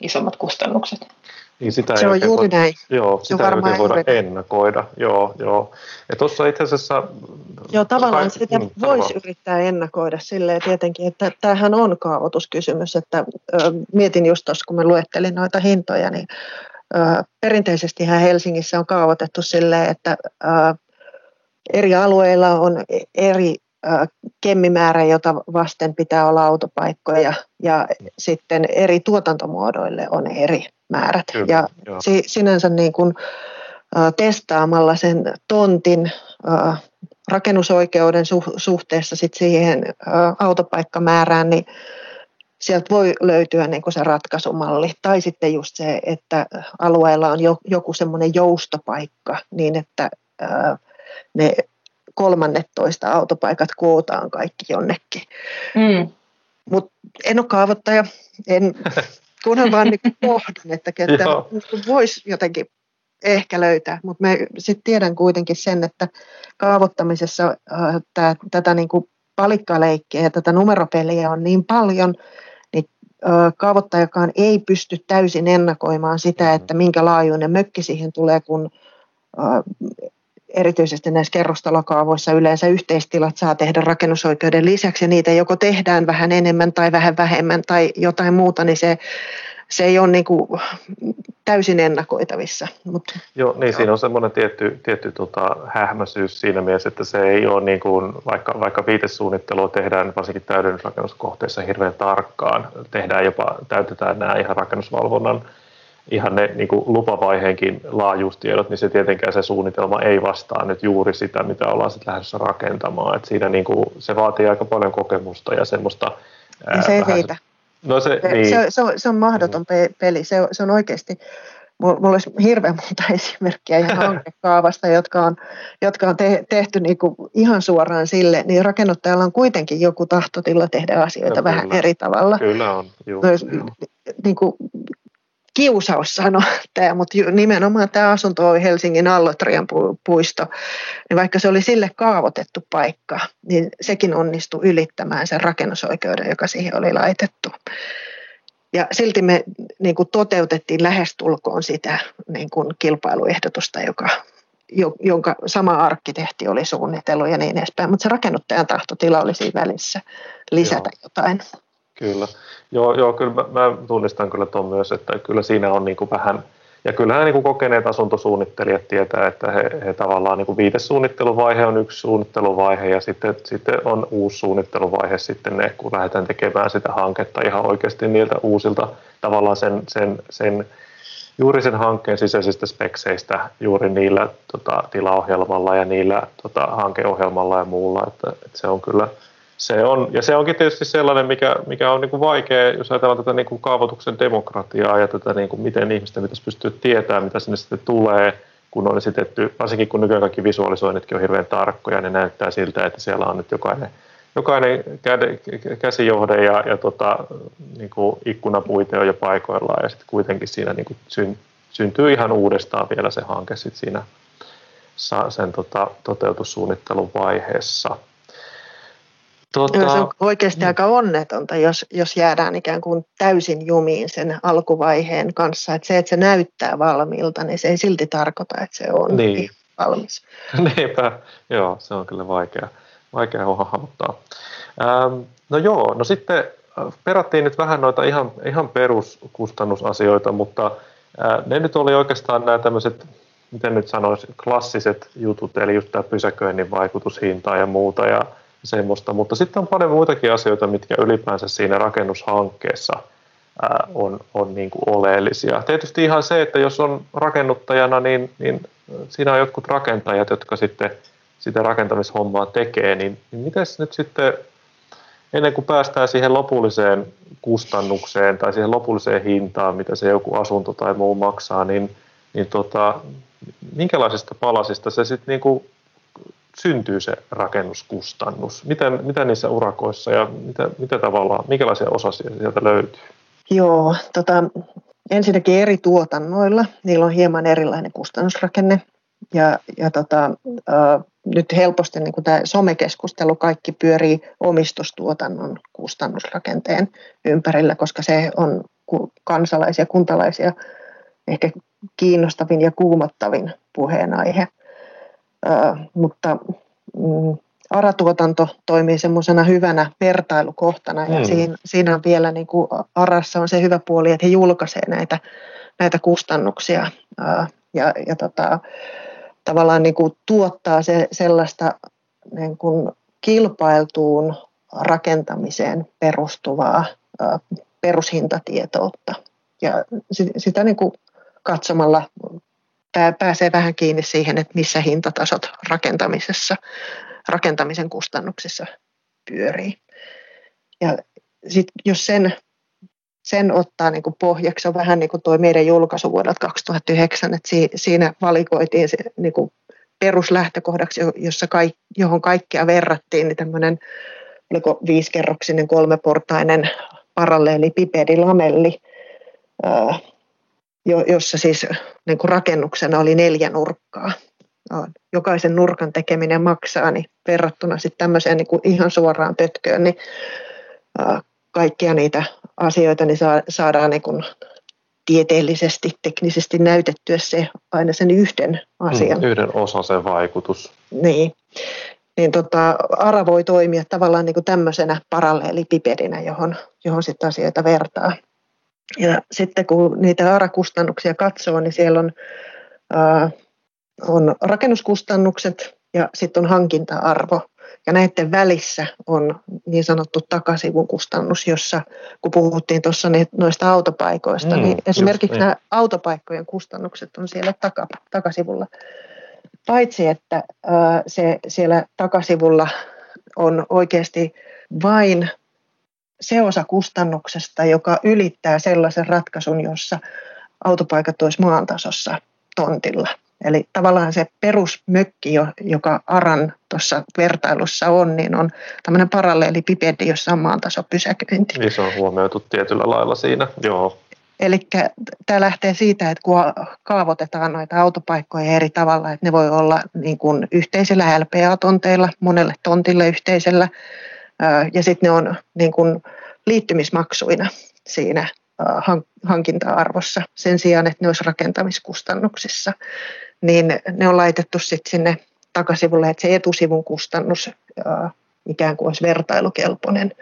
isommat kustannukset. Niin sitä se on juuri voi, näin. Joo, se sitä ei voida juuri. ennakoida. Joo, joo. Ja tuossa itse asiassa... Joo, tavallaan kai, sitä mm, voisi yrittää ennakoida silleen tietenkin, että tämähän on kaavoituskysymys. Että, ö, mietin just tuossa, kun mä luettelin noita hintoja, niin ö, perinteisesti Helsingissä on kaavoitettu silleen, että ö, eri alueilla on eri kemmimäärä, jota vasten pitää olla autopaikkoja ja sitten eri tuotantomuodoille on eri määrät. Kyllä, ja si, sinänsä niin kuin, testaamalla sen tontin rakennusoikeuden suhteessa sit siihen autopaikkamäärään, niin sieltä voi löytyä niin kuin se ratkaisumalli. Tai sitten just se, että alueella on joku semmoinen joustopaikka niin, että ne kolmannet toista autopaikat kootaan kaikki jonnekin. Mm. Mutta en ole kaavoittaja, en, <laughs> kunhan vaan niin <laughs> pohdin, että kettä voisi jotenkin ehkä löytää, mutta mä sitten tiedän kuitenkin sen, että kaavoittamisessa äh, tää, tätä niin kuin palikkaleikkiä ja tätä numeropeliä on niin paljon, niin kaavoittajakaan ei pysty täysin ennakoimaan sitä, että minkä laajuinen mökki siihen tulee, kun erityisesti näissä kerrostalokaavoissa yleensä yhteistilat saa tehdä rakennusoikeuden lisäksi ja niitä joko tehdään vähän enemmän tai vähän vähemmän tai jotain muuta, niin se, se ei ole niin kuin täysin ennakoitavissa. Mut, joo, niin joo. siinä on semmoinen tietty, tietty tota, hähmäisyys siinä mielessä, että se ei ole niin kuin, vaikka, vaikka viitesuunnittelua tehdään varsinkin täydennysrakennuskohteissa hirveän tarkkaan, tehdään jopa, täytetään nämä ihan rakennusvalvonnan ihan ne niin kuin lupavaiheenkin laajuustiedot, niin se tietenkään se suunnitelma ei vastaa nyt juuri sitä, mitä ollaan sitten lähdössä rakentamaan. Et siinä niin kuin, se vaatii aika paljon kokemusta ja semmoista... Ää, se ei riitä. No se, se, niin. se, se, on, se on mahdoton mm. peli. Se, se on oikeasti... Mulla olisi hirveän monta <laughs> esimerkkiä ihan <laughs> hankekaavasta, jotka on, jotka on te, tehty niin kuin ihan suoraan sille, niin rakennuttajalla on kuitenkin joku tahtotila tehdä asioita no, vähän eri tavalla. Kyllä on, juu, Myös, Niin kuin kiusaus sanoa tämä, mutta nimenomaan tämä asunto on Helsingin Allotrian puisto, niin vaikka se oli sille kaavoitettu paikka, niin sekin onnistui ylittämään sen rakennusoikeuden, joka siihen oli laitettu. Ja silti me niin kuin toteutettiin lähestulkoon sitä niin kuin kilpailuehdotusta, joka, jonka sama arkkitehti oli suunnitellut ja niin edespäin, mutta se rakennuttajan tahtotila oli siinä välissä lisätä Joo. jotain. Kyllä. Joo, joo kyllä mä, mä tunnistan kyllä tuon myös, että kyllä siinä on niin kuin vähän, ja kyllähän niin kuin kokeneet asuntosuunnittelijat tietää, että he, he tavallaan niin kuin viitesuunnitteluvaihe on yksi suunnitteluvaihe ja sitten, sitten on uusi suunnitteluvaihe sitten ne, kun lähdetään tekemään sitä hanketta ihan oikeasti niiltä uusilta tavallaan sen, sen, sen juuri sen hankkeen sisäisistä spekseistä juuri niillä tota, tilaohjelmalla ja niillä tota, hankeohjelmalla ja muulla, että, että se on kyllä – se on, ja se onkin tietysti sellainen, mikä, mikä on niin kuin vaikea, jos ajatellaan tätä niin kuin kaavoituksen demokratiaa ja tätä, niin kuin miten ihmisten pitäisi pystyä tietämään, mitä sinne sitten tulee, kun on esitetty, varsinkin kun nykyään kaikki visualisoinnitkin on hirveän tarkkoja, niin näyttää siltä, että siellä on nyt jokainen, jokainen käde, käsijohde ja, ja tota, niin kuin ikkunapuite on jo paikoillaan ja sitten kuitenkin siinä niin kuin syn, syntyy ihan uudestaan vielä se hanke sit siinä sen tota, toteutussuunnittelun vaiheessa. Tuota, se on oikeasti niin. aika onnetonta, jos, jos jäädään ikään kuin täysin jumiin sen alkuvaiheen kanssa. Että se, että se näyttää valmiilta, niin se ei silti tarkoita, että se on niin. valmis. <laughs> Niinpä, joo, se on kyllä vaikea, vaikea hahmottaa. Ähm, no joo, no sitten äh, perattiin nyt vähän noita ihan, ihan peruskustannusasioita, mutta äh, ne nyt oli oikeastaan nämä tämmöiset, miten nyt sanoisi, klassiset jutut, eli just tämä pysäköinnin vaikutushinta ja muuta. Ja semmoista, mutta sitten on paljon muitakin asioita, mitkä ylipäänsä siinä rakennushankkeessa on, on niin kuin oleellisia. Tietysti ihan se, että jos on rakennuttajana, niin, niin siinä on jotkut rakentajat, jotka sitten sitä rakentamishommaa tekee, niin, niin miten nyt sitten ennen kuin päästään siihen lopulliseen kustannukseen tai siihen lopulliseen hintaan, mitä se joku asunto tai muu maksaa, niin, niin tota, minkälaisista palasista se sitten niin syntyy se rakennuskustannus? Miten, mitä niissä urakoissa ja mitä, mitä tavallaan, minkälaisia osasia sieltä löytyy? Joo, tota, ensinnäkin eri tuotannoilla, niillä on hieman erilainen kustannusrakenne. Ja, ja tota, äh, nyt helposti niin kuin tämä somekeskustelu kaikki pyörii omistustuotannon kustannusrakenteen ympärillä, koska se on kansalaisia, kuntalaisia ehkä kiinnostavin ja kuumottavin puheenaihe – mutta mm, ARA-tuotanto toimii semmoisena hyvänä vertailukohtana ja mm. siinä, siinä on vielä niin kuin ARassa on se hyvä puoli, että he julkaisee näitä, näitä kustannuksia ja, ja tota, tavallaan niin kuin tuottaa se, sellaista niin kuin kilpailtuun rakentamiseen perustuvaa ää, perushintatietoutta. Ja sitä niin kuin katsomalla pääsee vähän kiinni siihen, että missä hintatasot rakentamisessa, rakentamisen kustannuksissa pyörii. Ja sit jos sen, sen ottaa niin kuin pohjaksi, on vähän niin kuin tuo meidän julkaisu vuodelta 2009, että siinä valikoitiin se niin kuin peruslähtökohdaksi, jossa kaik, johon kaikkea verrattiin, niin tämmöinen oliko viisikerroksinen kolmeportainen paralleeli pipedilamelli, jossa siis niin kuin rakennuksena oli neljä nurkkaa. Jokaisen nurkan tekeminen maksaa, niin verrattuna sitten tämmöiseen niin kuin ihan suoraan pötköön, niin kaikkia niitä asioita, niin saadaan niin kuin tieteellisesti, teknisesti näytettyä se aina sen yhden asian. Mm, yhden osan sen vaikutus. Niin. Niin tota, ARA voi toimia tavallaan niin kuin tämmöisenä paralleelipipedinä, johon, johon sitten asioita vertaa. Ja sitten kun niitä ARA-kustannuksia katsoo, niin siellä on, ää, on rakennuskustannukset ja sitten on hankinta-arvo. Ja näiden välissä on niin sanottu takasivun kustannus, jossa kun puhuttiin tuossa noista autopaikoista, mm, niin esimerkiksi niin. nämä autopaikkojen kustannukset on siellä taka, takasivulla. Paitsi että ää, se siellä takasivulla on oikeasti vain se osa kustannuksesta, joka ylittää sellaisen ratkaisun, jossa autopaikat olisi maantasossa tontilla. Eli tavallaan se perusmökki, joka ARAN tuossa vertailussa on, niin on tämmöinen paralleelipipedi, jossa on maantaso pysäköinti. Niin se on huomioitu tietyllä lailla siinä, joo. Eli tämä lähtee siitä, että kun kaavoitetaan noita autopaikkoja eri tavalla, että ne voi olla niin kuin yhteisellä LPA-tonteilla, monelle tontille yhteisellä, ja sitten ne on niin kuin liittymismaksuina siinä hankinta-arvossa sen sijaan, että ne olisi rakentamiskustannuksissa, niin ne on laitettu sitten sinne takasivulle, että se etusivun kustannus ikään kuin olisi vertailukelpoinen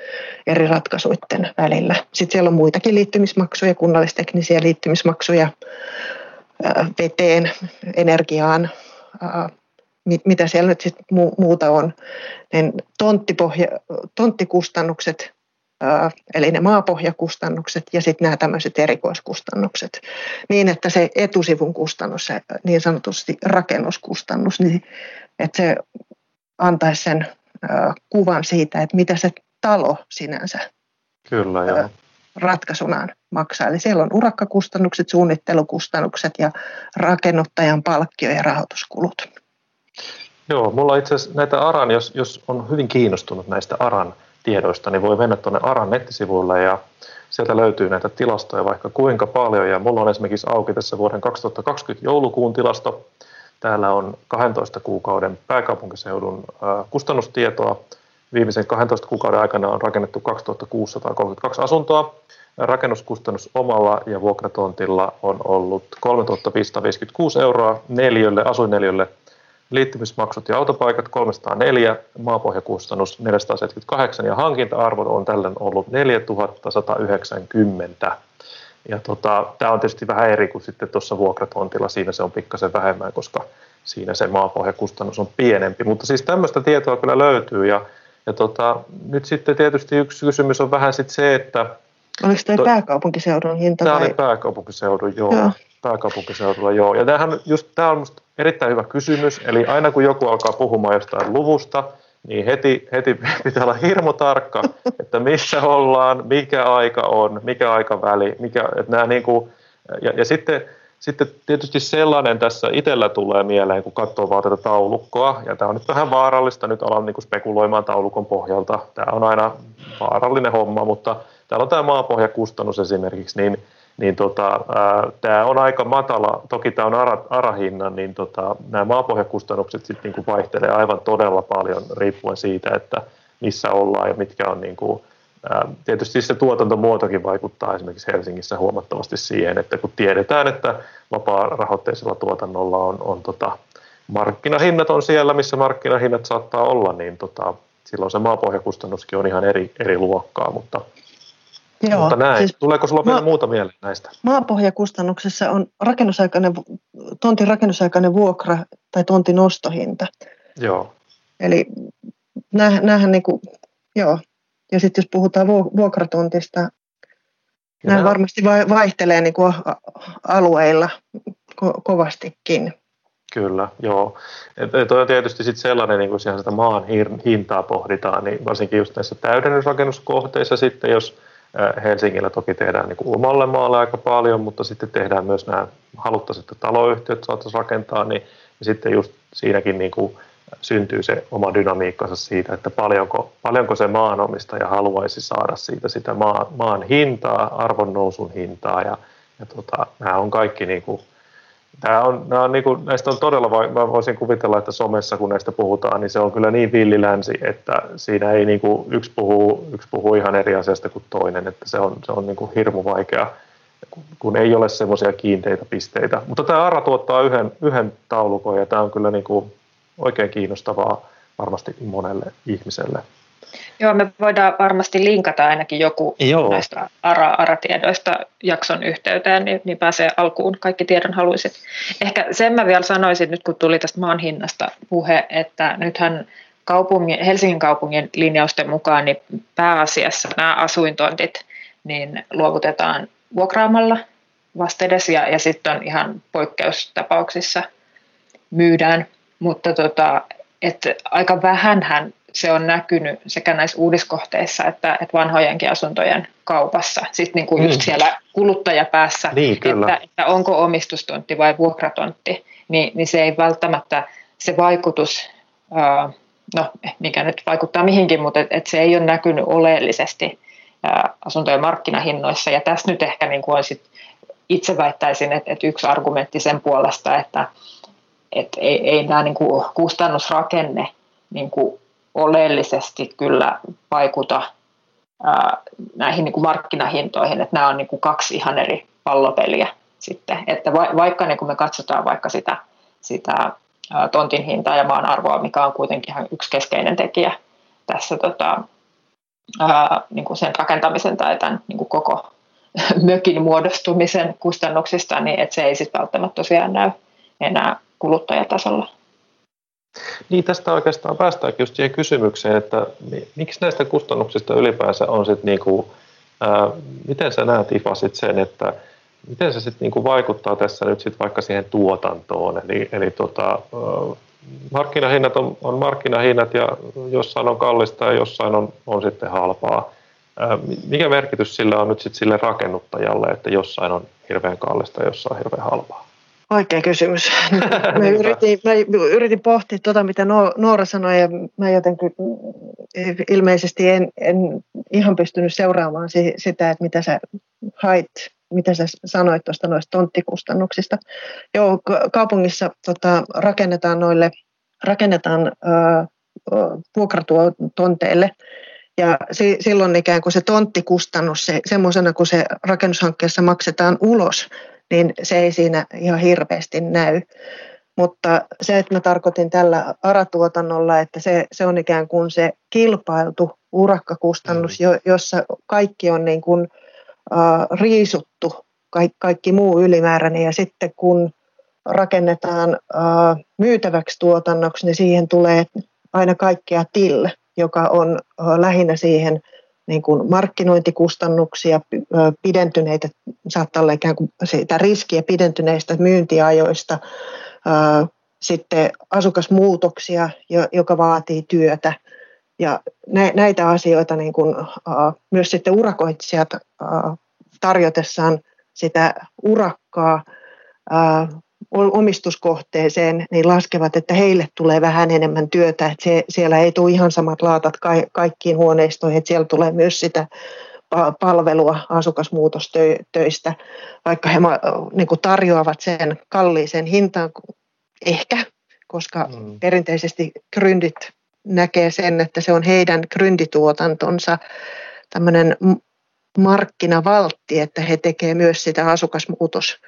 eri ratkaisuiden välillä. Sitten siellä on muitakin liittymismaksuja, kunnallisteknisiä liittymismaksuja veteen, energiaan, mitä siellä nyt sitten muuta on. Niin tonttipohja, tonttikustannukset eli ne maapohjakustannukset ja sitten nämä tämmöiset erikoiskustannukset, niin että se etusivun kustannus, se niin sanotusti rakennuskustannus, niin että se antaisi sen kuvan siitä, että mitä se talo sinänsä Kyllä, joo. ratkaisunaan maksaa. Eli siellä on urakkakustannukset, suunnittelukustannukset ja rakennuttajan palkkio- ja rahoituskulut. Joo, mulla itse asiassa näitä ARAN, jos, jos on hyvin kiinnostunut näistä ARAN tiedoista, niin voi mennä tuonne ARAN nettisivuille ja sieltä löytyy näitä tilastoja vaikka kuinka paljon. Ja mulla on esimerkiksi auki tässä vuoden 2020 joulukuun tilasto. Täällä on 12 kuukauden pääkaupunkiseudun kustannustietoa. Viimeisen 12 kuukauden aikana on rakennettu 2632 asuntoa. Rakennuskustannus omalla ja vuokratontilla on ollut 3556 euroa neliölle, asuinneliölle liittymismaksut ja autopaikat 304, maapohjakustannus 478 ja hankinta-arvo on tällöin ollut 4190. Ja tota, tämä on tietysti vähän eri kuin sitten tuossa vuokratontilla, siinä se on pikkasen vähemmän, koska siinä se maapohjakustannus on pienempi. Mutta siis tämmöistä tietoa kyllä löytyy ja, ja tota, nyt sitten tietysti yksi kysymys on vähän sitten se, että Oliko tämä to, pääkaupunkiseudun hinta? Tämä oli pääkaupunkiseudun, joo. joo. Pääkaupunkiseudulla, joo. Ja tämähän just, tämä on minusta erittäin hyvä kysymys. Eli aina kun joku alkaa puhumaan jostain luvusta, niin heti, heti <laughs> pitää olla hirmu tarkka, <laughs> että missä ollaan, mikä aika on, mikä aikaväli, mikä, että nämä niin kuin, ja, ja sitten, sitten tietysti sellainen tässä itsellä tulee mieleen, kun katsoo vaan tätä taulukkoa, ja tämä on nyt vähän vaarallista, nyt alan niin kuin spekuloimaan taulukon pohjalta, tämä on aina vaarallinen homma, mutta täällä on tämä maapohjakustannus esimerkiksi, niin niin tota, tämä on aika matala, toki tämä on ara, arahinnan, niin tota, nämä maapohjakustannukset sitten niinku vaihtelee aivan todella paljon riippuen siitä, että missä ollaan ja mitkä on niinku, tietysti se tuotantomuotokin vaikuttaa esimerkiksi Helsingissä huomattavasti siihen, että kun tiedetään, että vapaa-rahoitteisella tuotannolla on, on tota, markkinahinnat on siellä, missä markkinahinnat saattaa olla, niin tota, silloin se maapohjakustannuskin on ihan eri, eri luokkaa, mutta Joo, Mutta näin. Siis Tuleeko sinulla vielä muuta mieleen näistä? Maapohjakustannuksessa on rakennusaikainen, tontin rakennusaikainen vuokra tai tontin ostohinta. Joo. Eli näähän niin kuin, joo. Ja sitten jos puhutaan vuokratontista, nämä, nämä varmasti vaihtelee niin kuin alueilla ko- kovastikin. Kyllä, joo. Toi on tietysti sitten sellainen, niin kun sitä maan hintaa pohditaan, niin varsinkin just näissä täydennysrakennuskohteissa sitten, jos Helsingillä toki tehdään niin kuin omalle maalle aika paljon, mutta sitten tehdään myös nämä haluttaisiin, että taloyhtiöt saataisiin rakentaa, niin ja sitten just siinäkin niin kuin syntyy se oma dynamiikkansa siitä, että paljonko, paljonko se maanomistaja haluaisi saada siitä sitä maan, maan hintaa, arvonnousun hintaa ja, ja tota, nämä on kaikki niin kuin Tämä on, nämä on niin kuin, näistä on todella, mä voisin kuvitella, että somessa kun näistä puhutaan, niin se on kyllä niin villilänsi, että siinä ei niin kuin, yksi, puhuu, yksi puhuu ihan eri asiasta kuin toinen, että se on, se on niin kuin hirmu vaikea, kun ei ole semmoisia kiinteitä pisteitä. Mutta tämä ARA tuottaa yhden, yhden taulukon ja tämä on kyllä niin kuin oikein kiinnostavaa varmasti monelle ihmiselle. Joo, me voidaan varmasti linkata ainakin joku Joo. näistä ARA, ARA-tiedoista jakson yhteyteen, niin, niin pääsee alkuun kaikki tiedon haluisit. Ehkä sen mä vielä sanoisin nyt, kun tuli tästä maan hinnasta puhe, että nythän kaupungin, Helsingin kaupungin linjausten mukaan niin pääasiassa nämä asuintontit niin luovutetaan vuokraamalla vastedes ja, ja sitten on ihan poikkeustapauksissa myydään, mutta tota, että aika vähänhän se on näkynyt sekä näissä uudiskohteissa että, että vanhojenkin asuntojen kaupassa, sitten niin kuin mm. just siellä kuluttajapäässä, niin, että, että onko omistustontti vai vuokratontti, niin, niin se ei välttämättä se vaikutus, ää, no mikä nyt vaikuttaa mihinkin, mutta et, et se ei ole näkynyt oleellisesti ää, asuntojen markkinahinnoissa, ja tässä nyt ehkä niin kuin on sit, itse väittäisin, että, että yksi argumentti sen puolesta, että et ei, ei nämä niin kuin kustannusrakenne niin kuin oleellisesti kyllä vaikuta näihin niin kuin markkinahintoihin, että nämä on niin kuin kaksi ihan eri pallopeliä sitten, että va, vaikka niin kuin me katsotaan vaikka sitä, sitä tontin hintaa ja maan arvoa, mikä on kuitenkin ihan yksi keskeinen tekijä tässä tota, ää, niin kuin sen rakentamisen tai tämän niin kuin koko <laughs> mökin muodostumisen kustannuksista, niin että se ei sitten välttämättä tosiaan näy enää kuluttajatasolla. Niin, tästä oikeastaan päästäänkin just siihen kysymykseen, että miksi näistä kustannuksista ylipäänsä on sitten niinku, ää, miten sä näet Ifasit sen, että miten se sitten niinku vaikuttaa tässä nyt sitten vaikka siihen tuotantoon, eli, eli tota, markkinahinnat on, on markkinahinnat ja jossain on kallista ja jossain on, on sitten halpaa. Ää, mikä merkitys sillä on nyt sitten sille rakennuttajalle, että jossain on hirveän kallista ja jossain on hirveän halpaa? Oikea kysymys. <laughs> Mä yritin, mä yritin pohtia tuota, mitä Noora sanoi, ja mä jotenkin ilmeisesti en, en ihan pystynyt seuraamaan sitä, että mitä sä hait, mitä sä sanoit tuosta noista tonttikustannuksista. Joo, kaupungissa tota, rakennetaan noille, rakennetaan vuokratuotonteille, ja si, silloin ikään kuin se tonttikustannus, se, semmoisena kun se rakennushankkeessa maksetaan ulos, niin se ei siinä ihan hirveästi näy. Mutta se, että mä tarkoitin tällä aratuotannolla, että se, se on ikään kuin se kilpailtu urakkakustannus, jo, jossa kaikki on niin kuin, uh, riisuttu, kaikki, kaikki muu ylimääräinen, ja sitten kun rakennetaan uh, myytäväksi tuotannoksi, niin siihen tulee aina kaikkea till, joka on uh, lähinnä siihen niin kuin markkinointikustannuksia, pidentyneitä, saattaa olla ikään kuin sitä riskiä pidentyneistä myyntiajoista, sitten asukasmuutoksia, joka vaatii työtä. Ja näitä asioita niin kuin, myös sitten urakoitsijat tarjotessaan sitä urakkaa omistuskohteeseen, niin laskevat, että heille tulee vähän enemmän työtä, että se, siellä ei tule ihan samat laatat ka, kaikkiin huoneistoihin, että siellä tulee myös sitä palvelua asukasmuutostöistä, vaikka he niin kuin tarjoavat sen kalliiseen hintaan ehkä, koska mm. perinteisesti gründit näkee sen, että se on heidän gründituotantonsa tämmöinen markkinavaltti, että he tekevät myös sitä asukasmuutos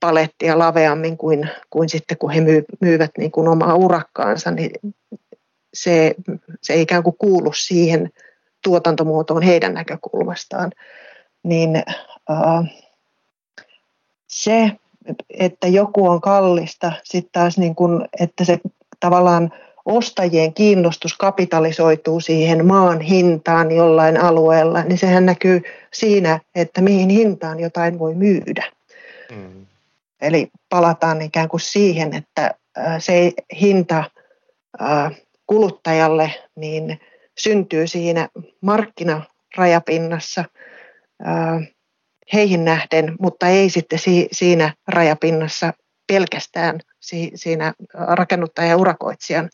palettia laveammin kuin, kuin sitten kun he myy, myyvät niin kuin omaa urakkaansa, niin se, se ei ikään kuin kuulu siihen tuotantomuotoon heidän näkökulmastaan. Niin äh, se, että joku on kallista, sitten taas niin kuin, että se tavallaan ostajien kiinnostus kapitalisoituu siihen maan hintaan jollain alueella, niin sehän näkyy siinä, että mihin hintaan jotain voi myydä. Mm. Eli palataan ikään kuin siihen, että se hinta kuluttajalle niin syntyy siinä markkinarajapinnassa heihin nähden, mutta ei sitten siinä rajapinnassa pelkästään siinä rakennuttajan ja urakoitsijan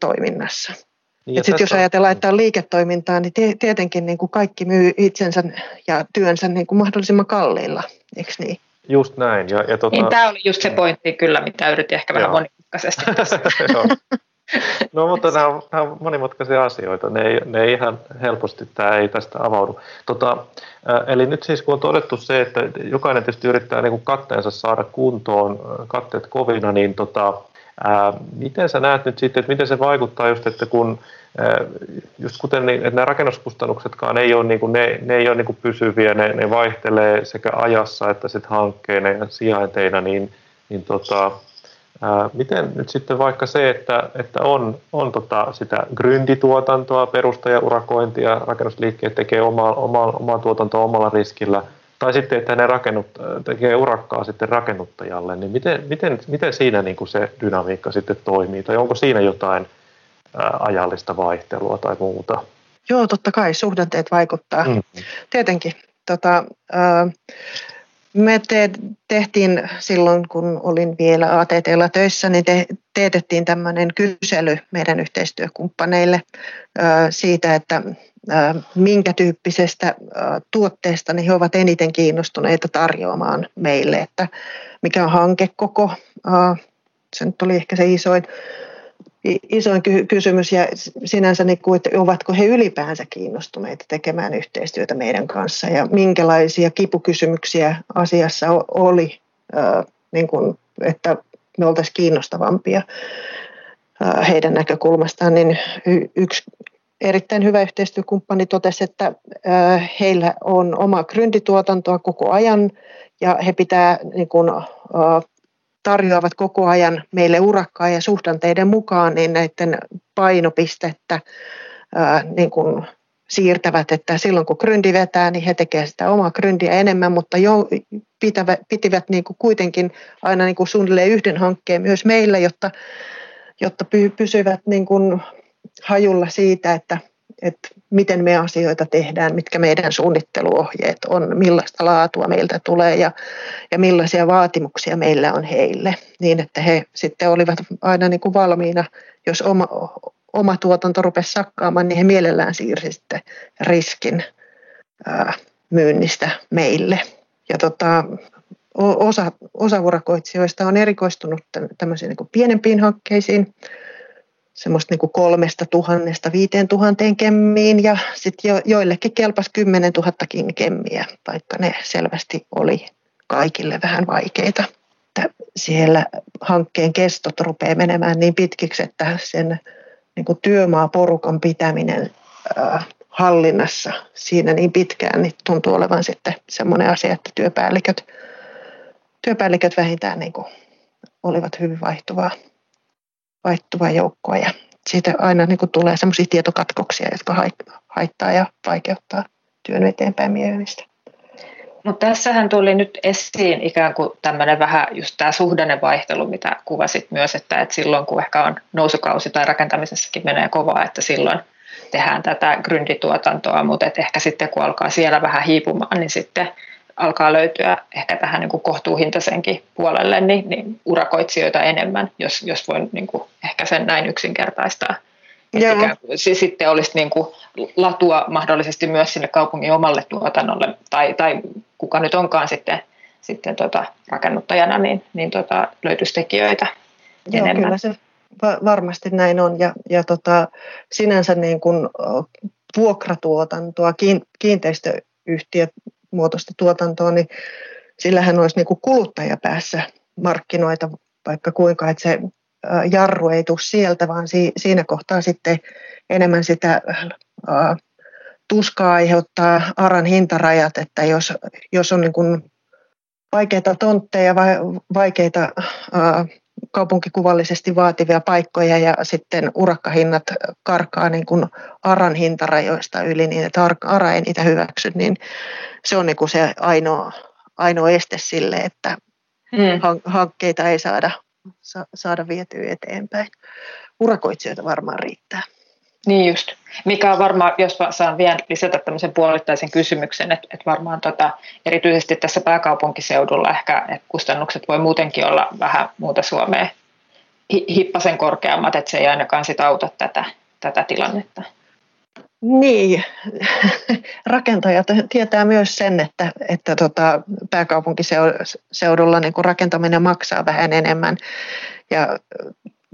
toiminnassa. Niin sitten jos ajatellaan, että on liiketoimintaa, niin tietenkin niin kuin kaikki myy itsensä ja työnsä niin kuin mahdollisimman kalliilla, eikö niin? Just näin. Ja, ja tota... niin, tämä oli just se pointti kyllä, mitä yritin ehkä vähän monimutkaisesti <laughs> No mutta nämä on, nämä on monimutkaisia asioita, ne ei, ne ei ihan helposti, tämä ei tästä avaudu. Tota, eli nyt siis kun on todettu se, että jokainen tietysti yrittää niin kuin katteensa saada kuntoon, katteet kovina, niin tota, ää, miten sä näet nyt sitten, että miten se vaikuttaa just, että kun just kuten niin, että nämä rakennuskustannuksetkaan ei ole, niin kuin, ne, ne ei ole niin kuin pysyviä, ne, ne vaihtelee sekä ajassa että sitten hankkeena ja sijainteina, niin, niin tota, ää, miten nyt sitten vaikka se, että, että on, on tota sitä gryndituotantoa, perustajaurakointia, rakennusliikkeet tekee omaa, omaa, omaa tuotantoa omalla riskillä, tai sitten, että ne rakennut, tekee urakkaa sitten rakennuttajalle, niin miten, miten, miten siinä niin kuin se dynamiikka sitten toimii, tai onko siinä jotain – ajallista vaihtelua tai muuta. Joo, totta kai suhdanteet vaikuttaa. Mm. Tietenkin. Tota, me te, tehtiin silloin, kun olin vielä ATTlla töissä, niin te, teetettiin tämmöinen kysely meidän yhteistyökumppaneille siitä, että minkä tyyppisestä tuotteesta niin he ovat eniten kiinnostuneita tarjoamaan meille, että mikä on hankekoko, se nyt oli ehkä se isoin, isoin kysymys ja sinänsä, niin kuin, että ovatko he ylipäänsä kiinnostuneita tekemään yhteistyötä meidän kanssa ja minkälaisia kipukysymyksiä asiassa oli, niin kuin, että me oltaisiin kiinnostavampia heidän näkökulmastaan, niin yksi erittäin hyvä yhteistyökumppani totesi, että heillä on oma gryndituotantoa koko ajan ja he pitää niin kuin, tarjoavat koko ajan meille urakkaa ja suhdanteiden mukaan niin näiden painopistettä ää, niin kuin siirtävät, että silloin kun gryndi vetää, niin he tekevät sitä omaa gryndiä enemmän, mutta jo pitävät, pitivät niin kuin kuitenkin aina niin kuin suunnilleen yhden hankkeen myös meillä, jotta, jotta pysyvät niin kuin hajulla siitä, että että miten me asioita tehdään, mitkä meidän suunnitteluohjeet on, millaista laatua meiltä tulee ja, ja millaisia vaatimuksia meillä on heille. Niin, että he sitten olivat aina niin kuin valmiina, jos oma, oma tuotanto rupesi sakkaamaan, niin he mielellään siirsi sitten riskin ää, myynnistä meille. Ja tota, osa, osa urakoitsijoista on erikoistunut tämmöisiin niin kuin pienempiin hankkeisiin, semmoista niin kolmesta tuhannesta viiteen tuhanteen kemmiin ja sitten jo, joillekin kelpas kymmenen tuhattakin kemmiä, vaikka ne selvästi oli kaikille vähän vaikeita. Että siellä hankkeen kestot rupeaa menemään niin pitkiksi, että sen niin kuin työmaaporukan pitäminen äh, hallinnassa siinä niin pitkään niin tuntuu olevan sitten semmoinen asia, että työpäälliköt, työpäälliköt vähintään niin kuin olivat hyvin vaihtuvaa vaihtuvaa joukkoa ja siitä aina niin kuin tulee sellaisia tietokatkoksia, jotka haittaa ja vaikeuttaa työn eteenpäin miehistä. Mutta tässähän tuli nyt esiin ikään kuin tämmöinen vähän just tämä suhdannevaihtelu, mitä kuvasit myös, että, että silloin kun ehkä on nousukausi tai rakentamisessakin menee kovaa, että silloin tehdään tätä gryndituotantoa, mutta että ehkä sitten kun alkaa siellä vähän hiipumaan, niin sitten alkaa löytyä ehkä tähän niin kuin kohtuuhintaisenkin puolelle niin, niin urakoitsijoita enemmän, jos, jos voin niin kuin ehkä sen näin yksinkertaistaa. Että siis sitten olisi niin kuin latua mahdollisesti myös sinne kaupungin omalle tuotannolle, tai, tai kuka nyt onkaan sitten, sitten tota rakennuttajana, niin, niin tota löytyisi tekijöitä Joo, enemmän. Kyllä se varmasti näin on, ja, ja tota, sinänsä niin kuin vuokratuotantoa, kiinteistöyhtiöt muotoista tuotantoa, niin sillähän olisi niin kuin kuluttajapäässä markkinoita vaikka kuinka, että se jarru ei tule sieltä, vaan siinä kohtaa sitten enemmän sitä tuskaa aiheuttaa ARAN hintarajat, että jos, jos on niin kuin vaikeita tontteja, vaikeita kaupunkikuvallisesti vaativia paikkoja ja sitten urakkahinnat karkaa niin kuin ARAN hintarajoista yli, niin että ARA ei niitä hyväksy, niin se on niin kuin se ainoa, ainoa este sille, että hmm. hankkeita ei saada, saada vietyä eteenpäin. Urakoitsijoita varmaan riittää. Niin just. Mikä on varmaan, jos saan vielä lisätä tämmöisen puolittaisen kysymyksen, että, että varmaan tota, erityisesti tässä pääkaupunkiseudulla ehkä että kustannukset voi muutenkin olla vähän muuta Suomea hippasen korkeammat, että se ei ainakaan sitä auta tätä, tätä tilannetta. Niin, <laughs> rakentajat tietää myös sen, että, että tota, pääkaupunkiseudulla niin kuin rakentaminen maksaa vähän enemmän. Ja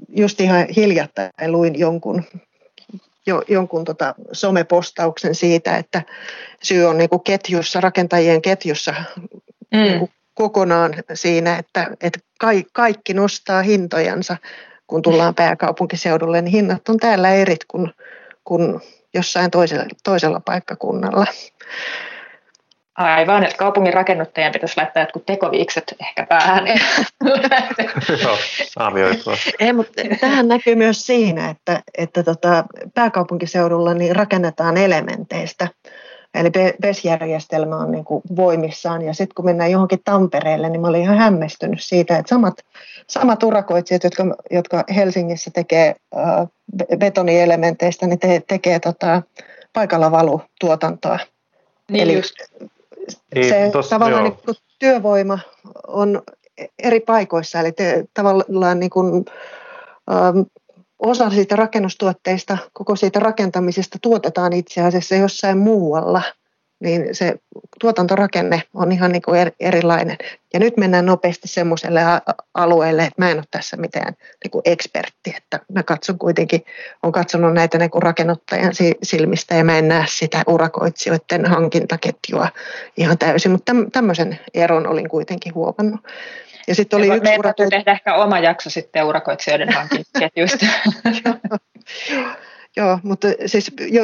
just ihan hiljattain luin jonkun, jo, jonkun tota somepostauksen siitä, että syy on niin kuin ketjussa, rakentajien ketjussa mm. niin kuin kokonaan siinä, että, että kaikki nostaa hintojansa, kun tullaan pääkaupunkiseudulle, niin hinnat on täällä erit kuin, kuin jossain toisella, toisella paikkakunnalla. Aivan, että kaupungin rakennuttajien pitäisi laittaa jotkut tekoviikset ehkä päähän. <laughs> Joo, Ei, mutta tähän näkyy myös siinä, että, että tota, pääkaupunkiseudulla niin rakennetaan elementeistä. Eli PES-järjestelmä on niin kuin voimissaan. Ja sitten kun mennään johonkin Tampereelle, niin mä olin ihan hämmästynyt siitä, että samat, samat urakoitsijat, jotka, jotka Helsingissä tekee äh, betonielementeistä, niin te, tekee tota, paikalla valutuotantoa. Niin Eli just. Niin, se tos, tavallaan niin kuin työvoima on eri paikoissa, eli te, tavallaan niin kuin, ähm, osa siitä rakennustuotteista, koko siitä rakentamisesta tuotetaan itse asiassa jossain muualla, niin se tuotantorakenne on ihan niin kuin erilainen. Ja nyt mennään nopeasti semmoiselle alueelle, että mä en ole tässä mitään niin kuin ekspertti, että mä katson kuitenkin, olen katsonut näitä niin kuin rakennuttajan silmistä ja mä en näe sitä urakoitsijoiden hankintaketjua ihan täysin, mutta tämmöisen eron olin kuitenkin huomannut. Ja sitten oli ja yksi urakoitsija... tehdä ehkä oma jakso sitten urakoitsijoiden <laughs> hankintaketjuista. Joo, mutta siis jo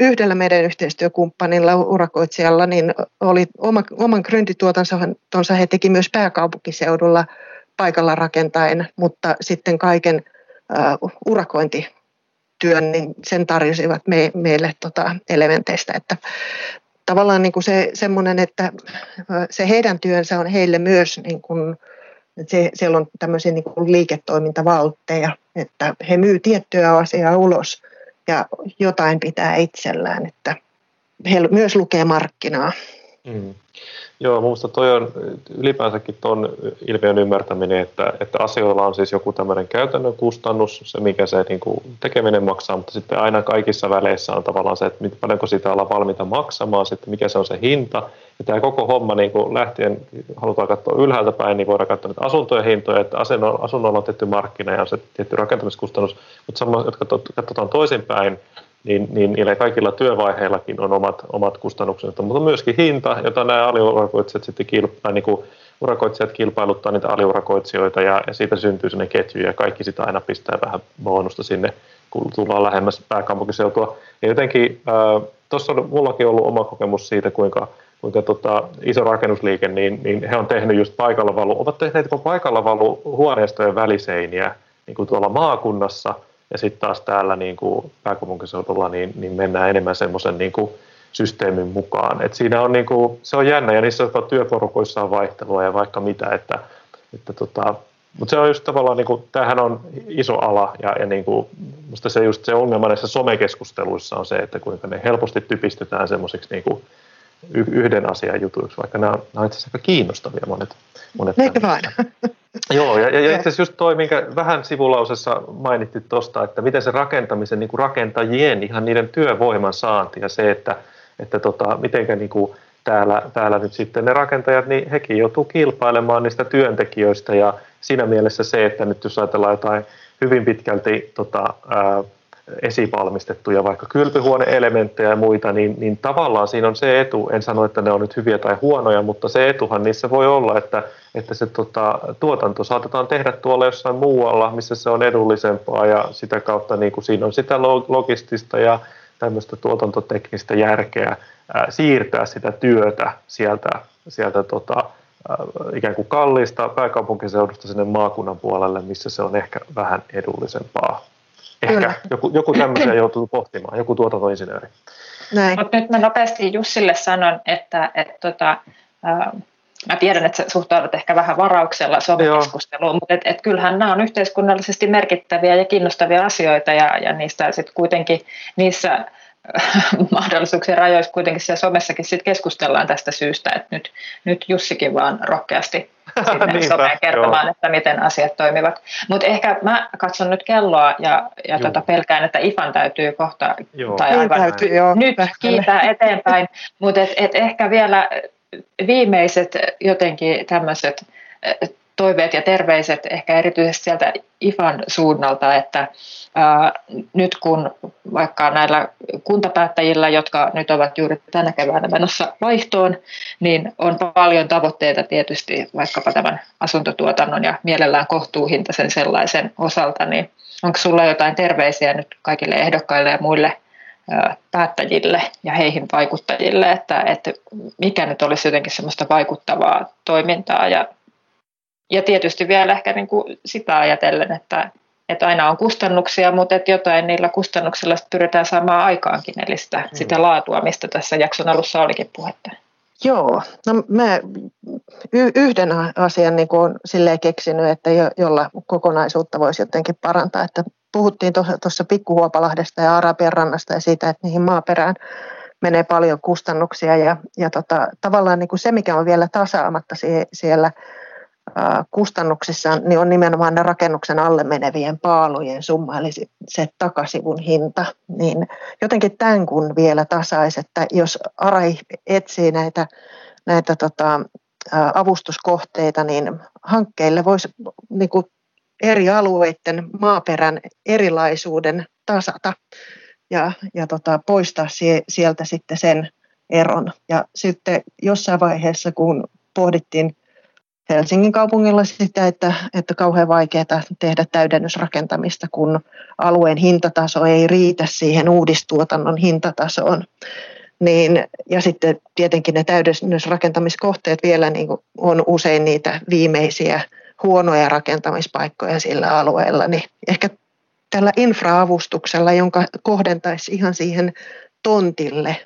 yhdellä meidän yhteistyökumppanilla, urakoitsijalla, niin oli oma, oman gründituotantonsa he teki myös pääkaupunkiseudulla paikalla rakentaen, mutta sitten kaiken uh, urakointityön, niin sen tarjosivat me, meille tota, elementeistä, että tavallaan niin kuin se semmoinen, että se heidän työnsä on heille myös niin kuin, se, siellä on tämmöisiä niin kuin liiketoimintavaltteja, että he myy tiettyä asiaa ulos ja jotain pitää itsellään, että he myös lukee markkinaa. Mm. Joo, minusta toi on ylipäänsäkin tuon ilmiön ymmärtäminen, että, että asioilla on siis joku tämmöinen käytännön kustannus, se mikä se niin kuin tekeminen maksaa, mutta sitten aina kaikissa väleissä on tavallaan se, että paljonko sitä ollaan valmiita maksamaan, sitten mikä se on se hinta. Ja tämä koko homma niin kuin lähtien, halutaan katsoa ylhäältä päin, niin voidaan katsoa näitä asuntojen hintoja, että asunnolla on tietty markkina ja on se tietty rakentamiskustannus, mutta sama, jotka katsotaan toisinpäin, niin, niin niillä kaikilla työvaiheilla on omat, omat kustannuksensa, mutta myöskin hinta, jota nämä aliurakoitsijat sitten kilpailevat, niin kuin urakoitsijat kilpailuttaa niitä aliurakoitsijoita ja, ja siitä syntyy sellainen ketju ja kaikki sitä aina pistää vähän bonusta sinne, kun tullaan lähemmäs pääkaupunkiseutua. Ja jotenkin tuossa on mullakin ollut oma kokemus siitä, kuinka, kuinka tota, iso rakennusliike, niin, niin he on tehnyt just paikalla valu, ovat tehneet paikalla valu huoneistojen väliseiniä niin kuin tuolla maakunnassa – ja sitten taas täällä niin kuin pääkaupunkiseudulla niin, niin mennään enemmän semmoisen niin kuin systeemin mukaan. Et siinä on niin kuin, se on jännä ja niissä työporukoissa on vaihtelua ja vaikka mitä, että, että tota, mutta se on just tavallaan, niin kuin, tämähän on iso ala ja, ja niin kuin, musta se, just se ongelma näissä somekeskusteluissa on se, että kuinka ne helposti typistetään semmoisiksi niin kuin yhden asian jutuiksi, vaikka nämä, nämä on itse asiassa aika kiinnostavia monet. monet Eikö vain? <laughs> Joo, ja, ja itse asiassa just toi, minkä vähän sivulausessa mainittiin tuosta, että miten se rakentamisen niin kuin rakentajien, ihan niiden työvoiman saanti ja se, että, että tota, mitenkä niin kuin täällä, täällä nyt sitten ne rakentajat, niin hekin joutuu kilpailemaan niistä työntekijöistä ja siinä mielessä se, että nyt jos ajatellaan jotain hyvin pitkälti tota, ää, esivalmistettuja vaikka kylpyhuoneelementtejä ja muita, niin, niin tavallaan siinä on se etu, en sano, että ne on nyt hyviä tai huonoja, mutta se etuhan niissä voi olla, että, että se tota, tuotanto saatetaan tehdä tuolla jossain muualla, missä se on edullisempaa ja sitä kautta niin kuin siinä on sitä logistista ja tämmöistä tuotantoteknistä järkeä ää, siirtää sitä työtä sieltä, sieltä tota, ää, ikään kuin kalliista pääkaupunkiseudusta sinne maakunnan puolelle, missä se on ehkä vähän edullisempaa. Ehkä Kyllä. joku, joku tämmöisen joutuu pohtimaan, joku tuotantoinsinööri. Näin. Mutta nyt mä nopeasti Jussille sanon, että, että tota, äh, mä tiedän, että sä suhtaudut ehkä vähän varauksella somekeskusteluun, mutta et, et kyllähän nämä on yhteiskunnallisesti merkittäviä ja kiinnostavia asioita ja, ja niistä sitten kuitenkin niissä <laughs> mahdollisuuksien rajoissa kuitenkin siellä somessakin sit keskustellaan tästä syystä, että nyt, nyt Jussikin vaan rohkeasti sinne Niinpä, someen kertomaan, joo. että miten asiat toimivat. Mutta ehkä mä katson nyt kelloa ja, ja tota pelkään, että IFAN täytyy kohta, Joo. tai Niin aivan täytyy, joo, nyt pähkälle. kiitää eteenpäin, mutta et, et ehkä vielä viimeiset jotenkin tämmöiset toiveet ja terveiset ehkä erityisesti sieltä IFAN suunnalta, että ää, nyt kun vaikka näillä kuntapäättäjillä, jotka nyt ovat juuri tänä keväänä menossa vaihtoon, niin on paljon tavoitteita tietysti vaikkapa tämän asuntotuotannon ja mielellään kohtuuhintaisen sellaisen osalta, niin onko sulla jotain terveisiä nyt kaikille ehdokkaille ja muille ää, päättäjille ja heihin vaikuttajille, että, että mikä nyt olisi jotenkin semmoista vaikuttavaa toimintaa ja ja tietysti vielä ehkä niin kuin sitä ajatellen, että, että aina on kustannuksia, mutta että jotain niillä kustannuksilla pyritään saamaan aikaankin, eli sitä, sitä laatua, mistä tässä jakson alussa olikin puhetta. Joo, no mä yhden asian niin olen silleen keksinyt, että jo, jolla kokonaisuutta voisi jotenkin parantaa. Että puhuttiin tuossa Pikkuhuopalahdesta ja Arabian rannasta ja siitä, että niihin maaperään menee paljon kustannuksia ja, ja tota, tavallaan niin kuin se, mikä on vielä tasaamatta sie- siellä kustannuksissa, niin on nimenomaan ne rakennuksen alle menevien paalujen summa, eli se- takasivun hinta. Niin jotenkin tämän kun vielä tasaisi, että jos ARA etsii näitä, näitä tota, avustuskohteita, niin hankkeille voisi niin kuin eri alueiden maaperän erilaisuuden tasata ja, ja tota, poistaa sie, sieltä sitten sen eron. Ja sitten jossain vaiheessa, kun pohdittiin Helsingin kaupungilla sitä, että, että kauhean vaikeaa tehdä täydennysrakentamista, kun alueen hintataso ei riitä siihen uudistuotannon hintatasoon. Niin, ja sitten tietenkin ne täydennysrakentamiskohteet vielä niin on usein niitä viimeisiä huonoja rakentamispaikkoja sillä alueella, niin ehkä tällä infraavustuksella, jonka kohdentaisi ihan siihen tontille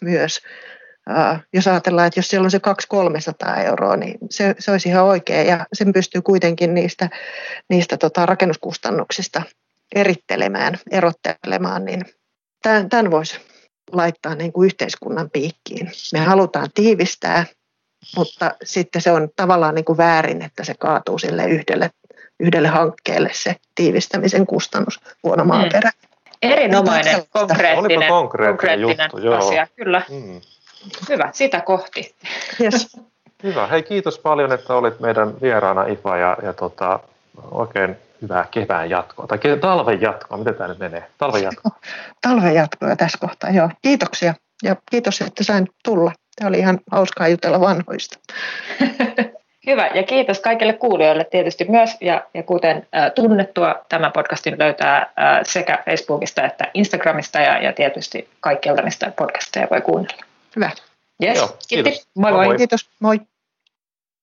myös, jos ajatellaan, että jos siellä on se 200-300 euroa, niin se, se olisi ihan oikea ja sen pystyy kuitenkin niistä, niistä tota rakennuskustannuksista erittelemään, erottelemaan, niin tämän, tämän voisi laittaa niin kuin yhteiskunnan piikkiin. Me halutaan tiivistää, mutta sitten se on tavallaan niin kuin väärin, että se kaatuu sille yhdelle, yhdelle hankkeelle se tiivistämisen kustannus, huono maaperä. Erinomainen, Olipa konkreettinen, konkreettinen juttu, joo. asia, kyllä. Mm. Hyvä, sitä kohti. Yes. Hyvä. Hei, kiitos paljon, että olit meidän vieraana Ifa ja, ja tota, oikein hyvää kevään jatkoa. Tai talven jatkoa, miten tämä nyt menee? Talven jatkoa. <laughs> Talven jatkoa tässä kohtaa, joo. Kiitoksia ja kiitos, että sain tulla. Tämä oli ihan hauskaa jutella vanhoista. <laughs> Hyvä, ja kiitos kaikille kuulijoille tietysti myös. Ja, ja kuten ä, tunnettua, tämän podcastin löytää ä, sekä Facebookista että Instagramista ja, ja tietysti kaikkialta, mistä podcasteja voi kuunnella. Hyvä. Yes, Joo, kiitos. kiitos. Moi Moi moi. Kiitos. Moi.